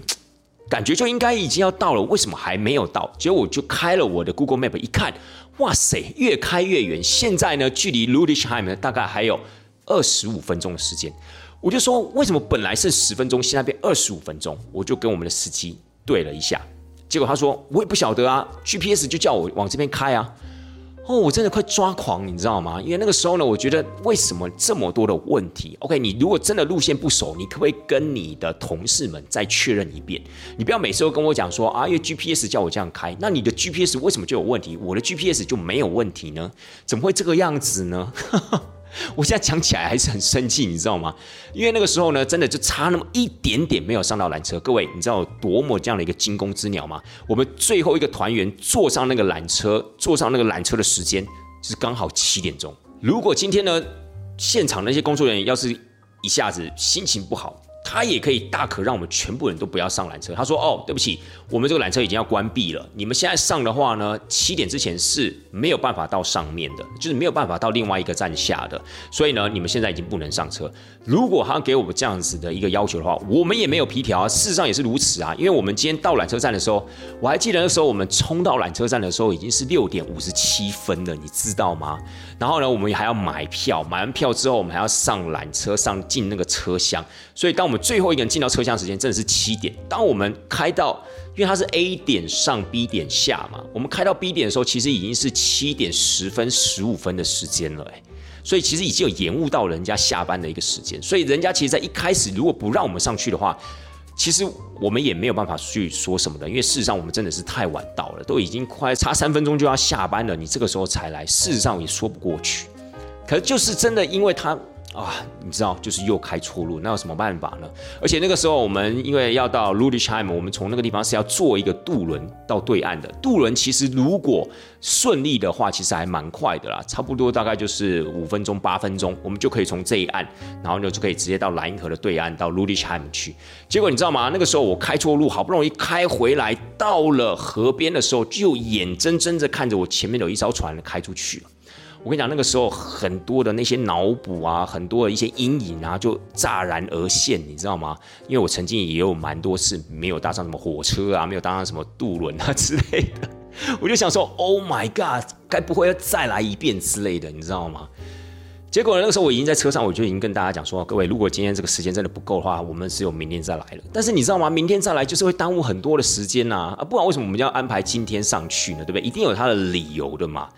S1: 感觉就应该已经要到了，为什么还没有到？结果我就开了我的 Google Map 一看，哇塞，越开越远。现在呢，距离 l u d i c h h i m 大概还有二十五分钟的时间。我就说，为什么本来是十分钟，现在变二十五分钟？我就跟我们的司机对了一下。结果他说：“我也不晓得啊，GPS 就叫我往这边开啊。”哦，我真的快抓狂，你知道吗？因为那个时候呢，我觉得为什么这么多的问题？OK，你如果真的路线不熟，你可不可以跟你的同事们再确认一遍？你不要每次都跟我讲说啊，因为 GPS 叫我这样开，那你的 GPS 为什么就有问题？我的 GPS 就没有问题呢？怎么会这个样子呢？我现在讲起来还是很生气，你知道吗？因为那个时候呢，真的就差那么一点点没有上到缆车。各位，你知道有多么这样的一个惊弓之鸟吗？我们最后一个团员坐上那个缆车，坐上那个缆车的时间是刚好七点钟。如果今天呢，现场那些工作人员要是一下子心情不好，他也可以大可让我们全部人都不要上缆车。他说：“哦，对不起，我们这个缆车已经要关闭了。你们现在上的话呢，七点之前是没有办法到上面的，就是没有办法到另外一个站下的。所以呢，你们现在已经不能上车。如果他给我们这样子的一个要求的话，我们也没有皮条啊。事实上也是如此啊，因为我们今天到缆车站的时候，我还记得那时候我们冲到缆车站的时候已经是六点五十七分了，你知道吗？然后呢，我们还要买票，买完票之后，我们还要上缆车上进那个车厢。所以当我们最后一个人进到车厢时间真的是七点。当我们开到，因为它是 A 点上 B 点下嘛，我们开到 B 点的时候，其实已经是七点十分十五分的时间了，哎，所以其实已经有延误到人家下班的一个时间。所以人家其实，在一开始如果不让我们上去的话，其实我们也没有办法去说什么的，因为事实上我们真的是太晚到了，都已经快差三分钟就要下班了，你这个时候才来，事实上也说不过去。可是就是真的，因为他。啊，你知道，就是又开错路，那有什么办法呢？而且那个时候我们因为要到 l u d i c h h i m 我们从那个地方是要坐一个渡轮到对岸的。渡轮其实如果顺利的话，其实还蛮快的啦，差不多大概就是五分钟八分钟，我们就可以从这一岸，然后呢就可以直接到莱茵河的对岸到 l u d i c h h i m 去。结果你知道吗？那个时候我开错路，好不容易开回来，到了河边的时候，就眼睁睁的看着我前面有一艘船开出去了。我跟你讲，那个时候很多的那些脑补啊，很多的一些阴影啊，就乍然而现，你知道吗？因为我曾经也有蛮多次没有搭上什么火车啊，没有搭上什么渡轮啊之类的，我就想说，Oh my God，该不会要再来一遍之类的，你知道吗？结果那个时候我已经在车上，我就已经跟大家讲说，各位，如果今天这个时间真的不够的话，我们只有明天再来了。但是你知道吗？明天再来就是会耽误很多的时间呐，啊，不然为什么我们要安排今天上去呢？对不对？一定有它的理由的嘛。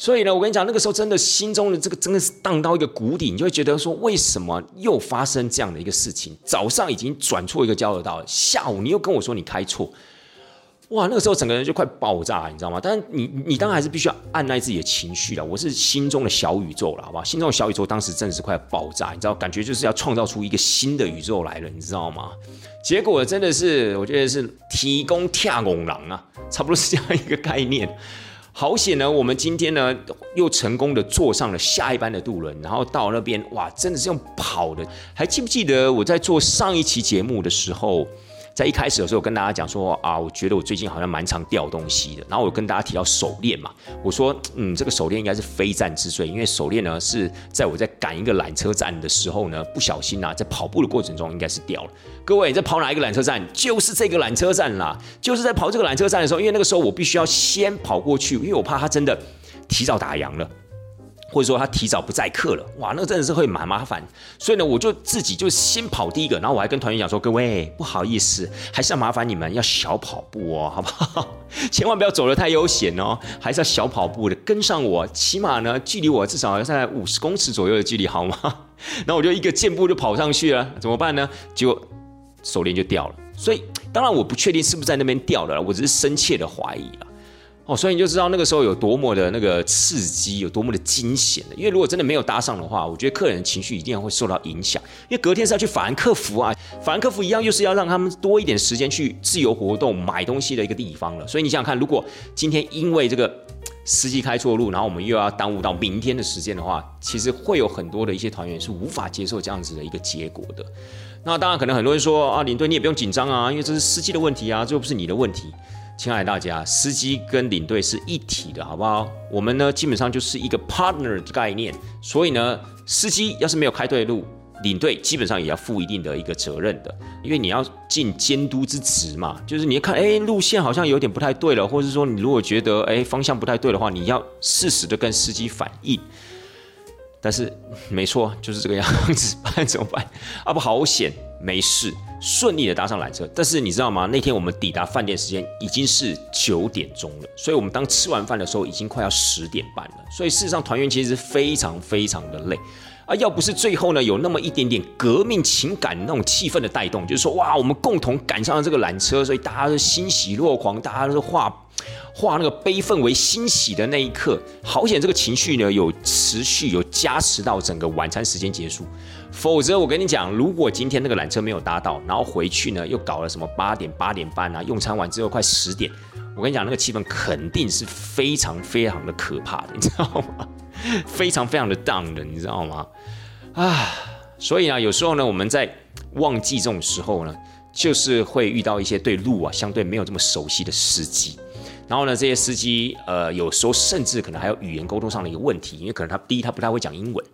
S1: 所以呢，我跟你讲，那个时候真的心中的这个真的是荡到一个谷底，你就会觉得说，为什么又发生这样的一个事情？早上已经转错一个交流道，下午你又跟我说你开错，哇，那个时候整个人就快爆炸，你知道吗？但是你你当然还是必须要按耐自己的情绪了。我是心中的小宇宙了，好不好？心中的小宇宙当时真的是快爆炸，你知道，感觉就是要创造出一个新的宇宙来了，你知道吗？结果真的是，我觉得是提供跳拱狼啊，差不多是这样一个概念。好险呢！我们今天呢又成功的坐上了下一班的渡轮，然后到那边哇，真的是用跑的。还记不记得我在做上一期节目的时候？在一开始的时候，跟大家讲说啊，我觉得我最近好像蛮常掉东西的。然后我跟大家提到手链嘛，我说嗯，这个手链应该是非战之罪，因为手链呢是在我在赶一个缆车站的时候呢，不小心啊，在跑步的过程中应该是掉了。各位你在跑哪一个缆车站？就是这个缆车站啦，就是在跑这个缆车站的时候，因为那个时候我必须要先跑过去，因为我怕它真的提早打烊了。或者说他提早不载客了，哇，那个真的是会蛮麻烦。所以呢，我就自己就先跑第一个，然后我还跟团员讲说：“各位不好意思，还是要麻烦你们要小跑步哦，好不好？千万不要走得太悠闲哦，还是要小跑步的跟上我，起码呢距离我至少要在五十公尺左右的距离，好吗？” 然后我就一个箭步就跑上去了，怎么办呢？结果手链就掉了。所以当然我不确定是不是在那边掉了，我只是深切的怀疑了。哦，所以你就知道那个时候有多么的那个刺激，有多么的惊险的。因为如果真的没有搭上的话，我觉得客人的情绪一定会受到影响。因为隔天是要去法兰克福啊，法兰克福一样又是要让他们多一点时间去自由活动、买东西的一个地方了。所以你想想看，如果今天因为这个司机开错路，然后我们又要耽误到明天的时间的话，其实会有很多的一些团员是无法接受这样子的一个结果的。那当然，可能很多人说啊，领队你也不用紧张啊，因为这是司机的问题啊，这又不是你的问题。亲爱的大家，司机跟领队是一体的，好不好？我们呢，基本上就是一个 partner 的概念，所以呢，司机要是没有开对路，领队基本上也要负一定的一个责任的，因为你要尽监督之职嘛。就是你看，哎，路线好像有点不太对了，或者说你如果觉得哎方向不太对的话，你要适时的跟司机反映。但是没错，就是这个样子，办怎么办？啊不好险，没事，顺利的搭上缆车。但是你知道吗？那天我们抵达饭店时间已经是九点钟了，所以我们当吃完饭的时候已经快要十点半了。所以事实上，团员其实非常非常的累。啊，要不是最后呢有那么一点点革命情感那种气氛的带动，就是说哇，我们共同赶上了这个缆车，所以大家都欣喜若狂，大家都化化那个悲愤为欣喜的那一刻，好险这个情绪呢有持续有加持到整个晚餐时间结束，否则我跟你讲，如果今天那个缆车没有搭到，然后回去呢又搞了什么八点八点半啊，用餐完之后快十点，我跟你讲那个气氛肯定是非常非常的可怕 的，你知道吗？非常非常的 down 的，你知道吗？啊，所以呢，有时候呢，我们在旺季这种时候呢，就是会遇到一些对路啊相对没有这么熟悉的司机，然后呢，这些司机呃，有时候甚至可能还有语言沟通上的一个问题，因为可能他第一他不太会讲英文，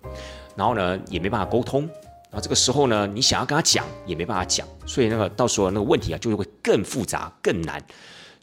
S1: 然后呢也没办法沟通，然后这个时候呢，你想要跟他讲也没办法讲，所以那个到时候那个问题啊，就会更复杂更难。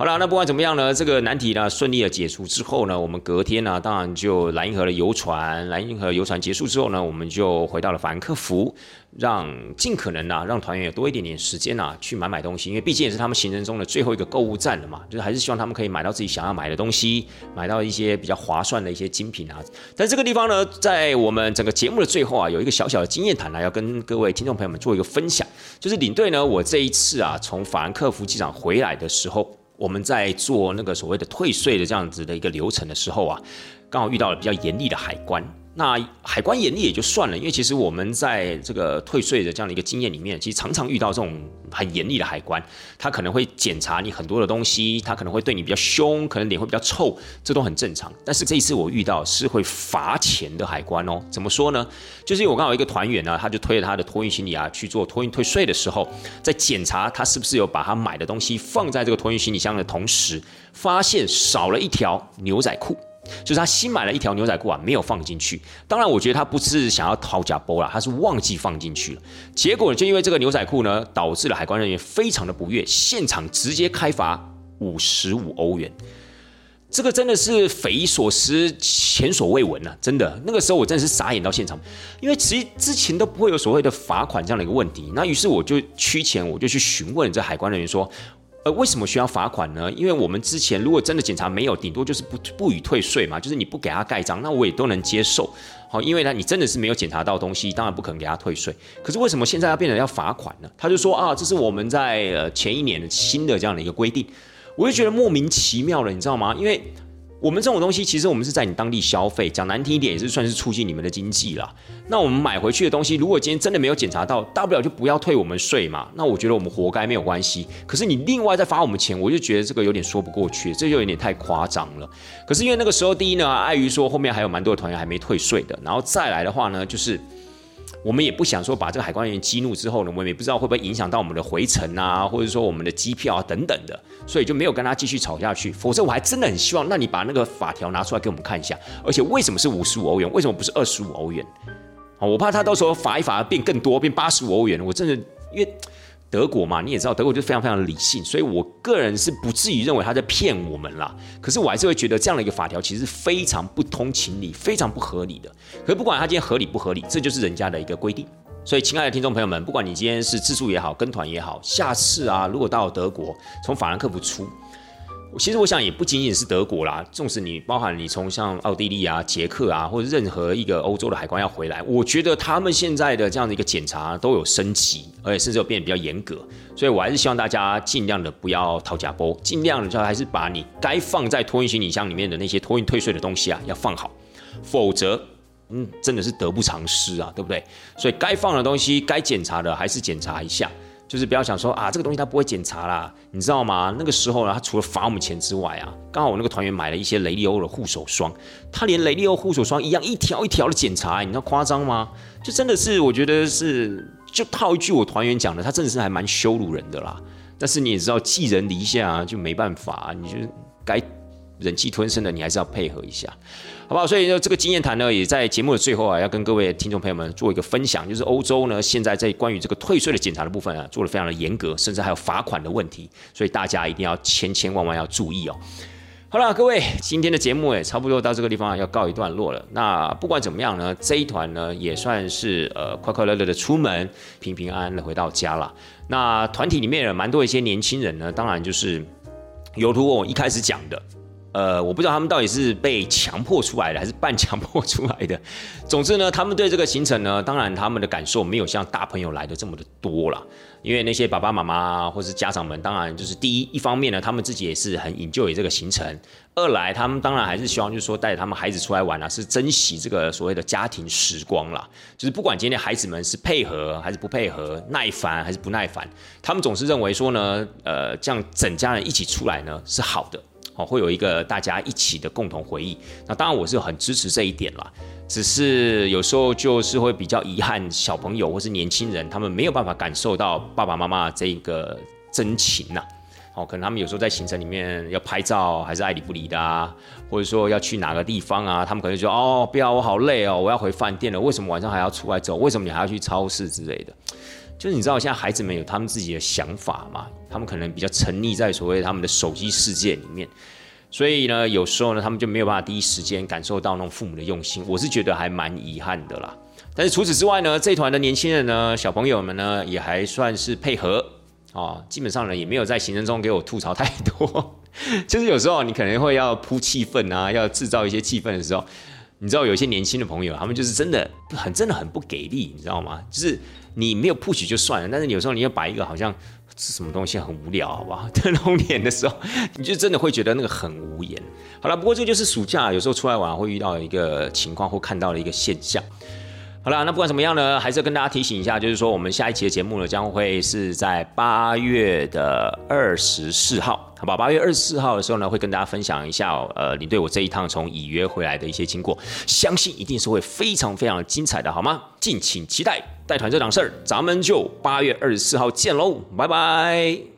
S1: 好了，那不管怎么样呢，这个难题呢顺利的解除之后呢，我们隔天呢，当然就蓝银河的游船，蓝银河游船结束之后呢，我们就回到了法兰克福，让尽可能呢，让团员有多一点点时间呢，去买买东西，因为毕竟也是他们行程中的最后一个购物站了嘛，就是还是希望他们可以买到自己想要买的东西，买到一些比较划算的一些精品啊。但这个地方呢，在我们整个节目的最后啊，有一个小小的经验谈呢，要跟各位听众朋友们做一个分享，就是领队呢，我这一次啊，从法兰克福机场回来的时候。我们在做那个所谓的退税的这样子的一个流程的时候啊，刚好遇到了比较严厉的海关。那海关严厉也就算了，因为其实我们在这个退税的这样的一个经验里面，其实常常遇到这种很严厉的海关，他可能会检查你很多的东西，他可能会对你比较凶，可能脸会比较臭，这都很正常。但是这一次我遇到是会罚钱的海关哦。怎么说呢？就是我刚好一个团员呢，他就推着他的托运行李啊去做托运退税的时候，在检查他是不是有把他买的东西放在这个托运行李箱的同时，发现少了一条牛仔裤。就是他新买了一条牛仔裤啊，没有放进去。当然，我觉得他不是想要掏假包啦，他是忘记放进去了。结果就因为这个牛仔裤呢，导致了海关人员非常的不悦，现场直接开罚五十五欧元。这个真的是匪夷所思、前所未闻啊！真的，那个时候我真的是傻眼到现场，因为其实之前都不会有所谓的罚款这样的一个问题。那于是我就趋前，我就去询问这海关人员说。呃，为什么需要罚款呢？因为我们之前如果真的检查没有，顶多就是不不予退税嘛，就是你不给他盖章，那我也都能接受。好，因为呢，你真的是没有检查到东西，当然不可能给他退税。可是为什么现在要变成要罚款呢？他就说啊，这是我们在呃前一年的新的这样的一个规定，我就觉得莫名其妙了，你知道吗？因为。我们这种东西，其实我们是在你当地消费，讲难听一点，也是算是促进你们的经济啦。那我们买回去的东西，如果今天真的没有检查到，大不了就不要退我们税嘛。那我觉得我们活该，没有关系。可是你另外再罚我们钱，我就觉得这个有点说不过去，这就有点太夸张了。可是因为那个时候，第一呢，碍于说后面还有蛮多的团员还没退税的，然后再来的话呢，就是。我们也不想说把这个海关员激怒之后呢，我们也不知道会不会影响到我们的回程啊，或者说我们的机票啊等等的，所以就没有跟他继续吵下去。否则我还真的很希望，那你把那个法条拿出来给我们看一下，而且为什么是五十五欧元，为什么不是二十五欧元？我怕他到时候罚一罚变更多，变八十五欧元，我真的因为。德国嘛，你也知道，德国就非常非常理性，所以我个人是不至于认为他在骗我们啦。可是我还是会觉得这样的一个法条其实非常不通情理，非常不合理的。可是不管他今天合理不合理，这就是人家的一个规定。所以，亲爱的听众朋友们，不管你今天是自助也好，跟团也好，下次啊，如果到德国从法兰克福出，其实我想也不仅仅是德国啦，纵使你包含你从像奥地利啊、捷克啊，或者任何一个欧洲的海关要回来，我觉得他们现在的这样的一个检查都有升级，而且甚至有变得比较严格。所以我还是希望大家尽量的不要掏假包，尽量的就还是把你该放在托运行李箱里面的那些托运退税的东西啊要放好，否则。嗯，真的是得不偿失啊，对不对？所以该放的东西、该检查的还是检查一下，就是不要想说啊，这个东西他不会检查啦，你知道吗？那个时候呢，他除了罚我们钱之外啊，刚好我那个团员买了一些雷利欧的护手霜，他连雷利欧护手霜一样一条一条的检查，你知道夸张吗？就真的是，我觉得是，就套一句我团员讲的，他真的是还蛮羞辱人的啦。但是你也知道，寄人篱下啊就没办法，你就该。忍气吞声的，你还是要配合一下，好不好？所以呢，这个经验谈呢，也在节目的最后啊，要跟各位听众朋友们做一个分享，就是欧洲呢，现在在关于这个退税的检查的部分啊，做的非常的严格，甚至还有罚款的问题，所以大家一定要千千万万要注意哦。好了，各位，今天的节目也差不多到这个地方要告一段落了。那不管怎么样呢，这一团呢也算是呃快快乐乐的出门，平平安安的回到家了。那团体里面有蛮多一些年轻人呢，当然就是有如我一开始讲的。呃，我不知道他们到底是被强迫出来的，还是半强迫出来的。总之呢，他们对这个行程呢，当然他们的感受没有像大朋友来的这么的多了。因为那些爸爸妈妈或是家长们，当然就是第一一方面呢，他们自己也是很 enjoy 这个行程；二来，他们当然还是希望就是说带着他们孩子出来玩啊，是珍惜这个所谓的家庭时光啦。就是不管今天孩子们是配合还是不配合，耐烦还是不耐烦，他们总是认为说呢，呃，这样整家人一起出来呢是好的。会有一个大家一起的共同回忆。那当然，我是很支持这一点啦。只是有时候就是会比较遗憾，小朋友或是年轻人，他们没有办法感受到爸爸妈妈这个真情呐。哦，可能他们有时候在行程里面要拍照，还是爱理不理的啊，或者说要去哪个地方啊，他们可能就哦，不要，我好累哦，我要回饭店了。为什么晚上还要出来走？为什么你还要去超市之类的？就是你知道，现在孩子们有他们自己的想法嘛？他们可能比较沉溺在所谓他们的手机世界里面，所以呢，有时候呢，他们就没有办法第一时间感受到那种父母的用心。我是觉得还蛮遗憾的啦。但是除此之外呢，这团的年轻人呢，小朋友们呢，也还算是配合啊，基本上呢，也没有在行程中给我吐槽太多。就是有时候你可能会要铺气氛啊，要制造一些气氛的时候，你知道有些年轻的朋友，他们就是真的很真的很不给力，你知道吗？就是。你没有 push 就算了，但是有时候你要摆一个好像是什么东西很无聊，好不好？的那种脸的时候，你就真的会觉得那个很无言。好了，不过这就是暑假有时候出来玩会遇到一个情况或看到的一个现象。好了，那不管怎么样呢，还是要跟大家提醒一下，就是说我们下一期的节目呢，将会是在八月的二十四号，好吧？八月二十四号的时候呢，会跟大家分享一下，呃，你对我这一趟从已约回来的一些经过，相信一定是会非常非常精彩的，好吗？敬请期待带团这档事儿，咱们就八月二十四号见喽，拜拜。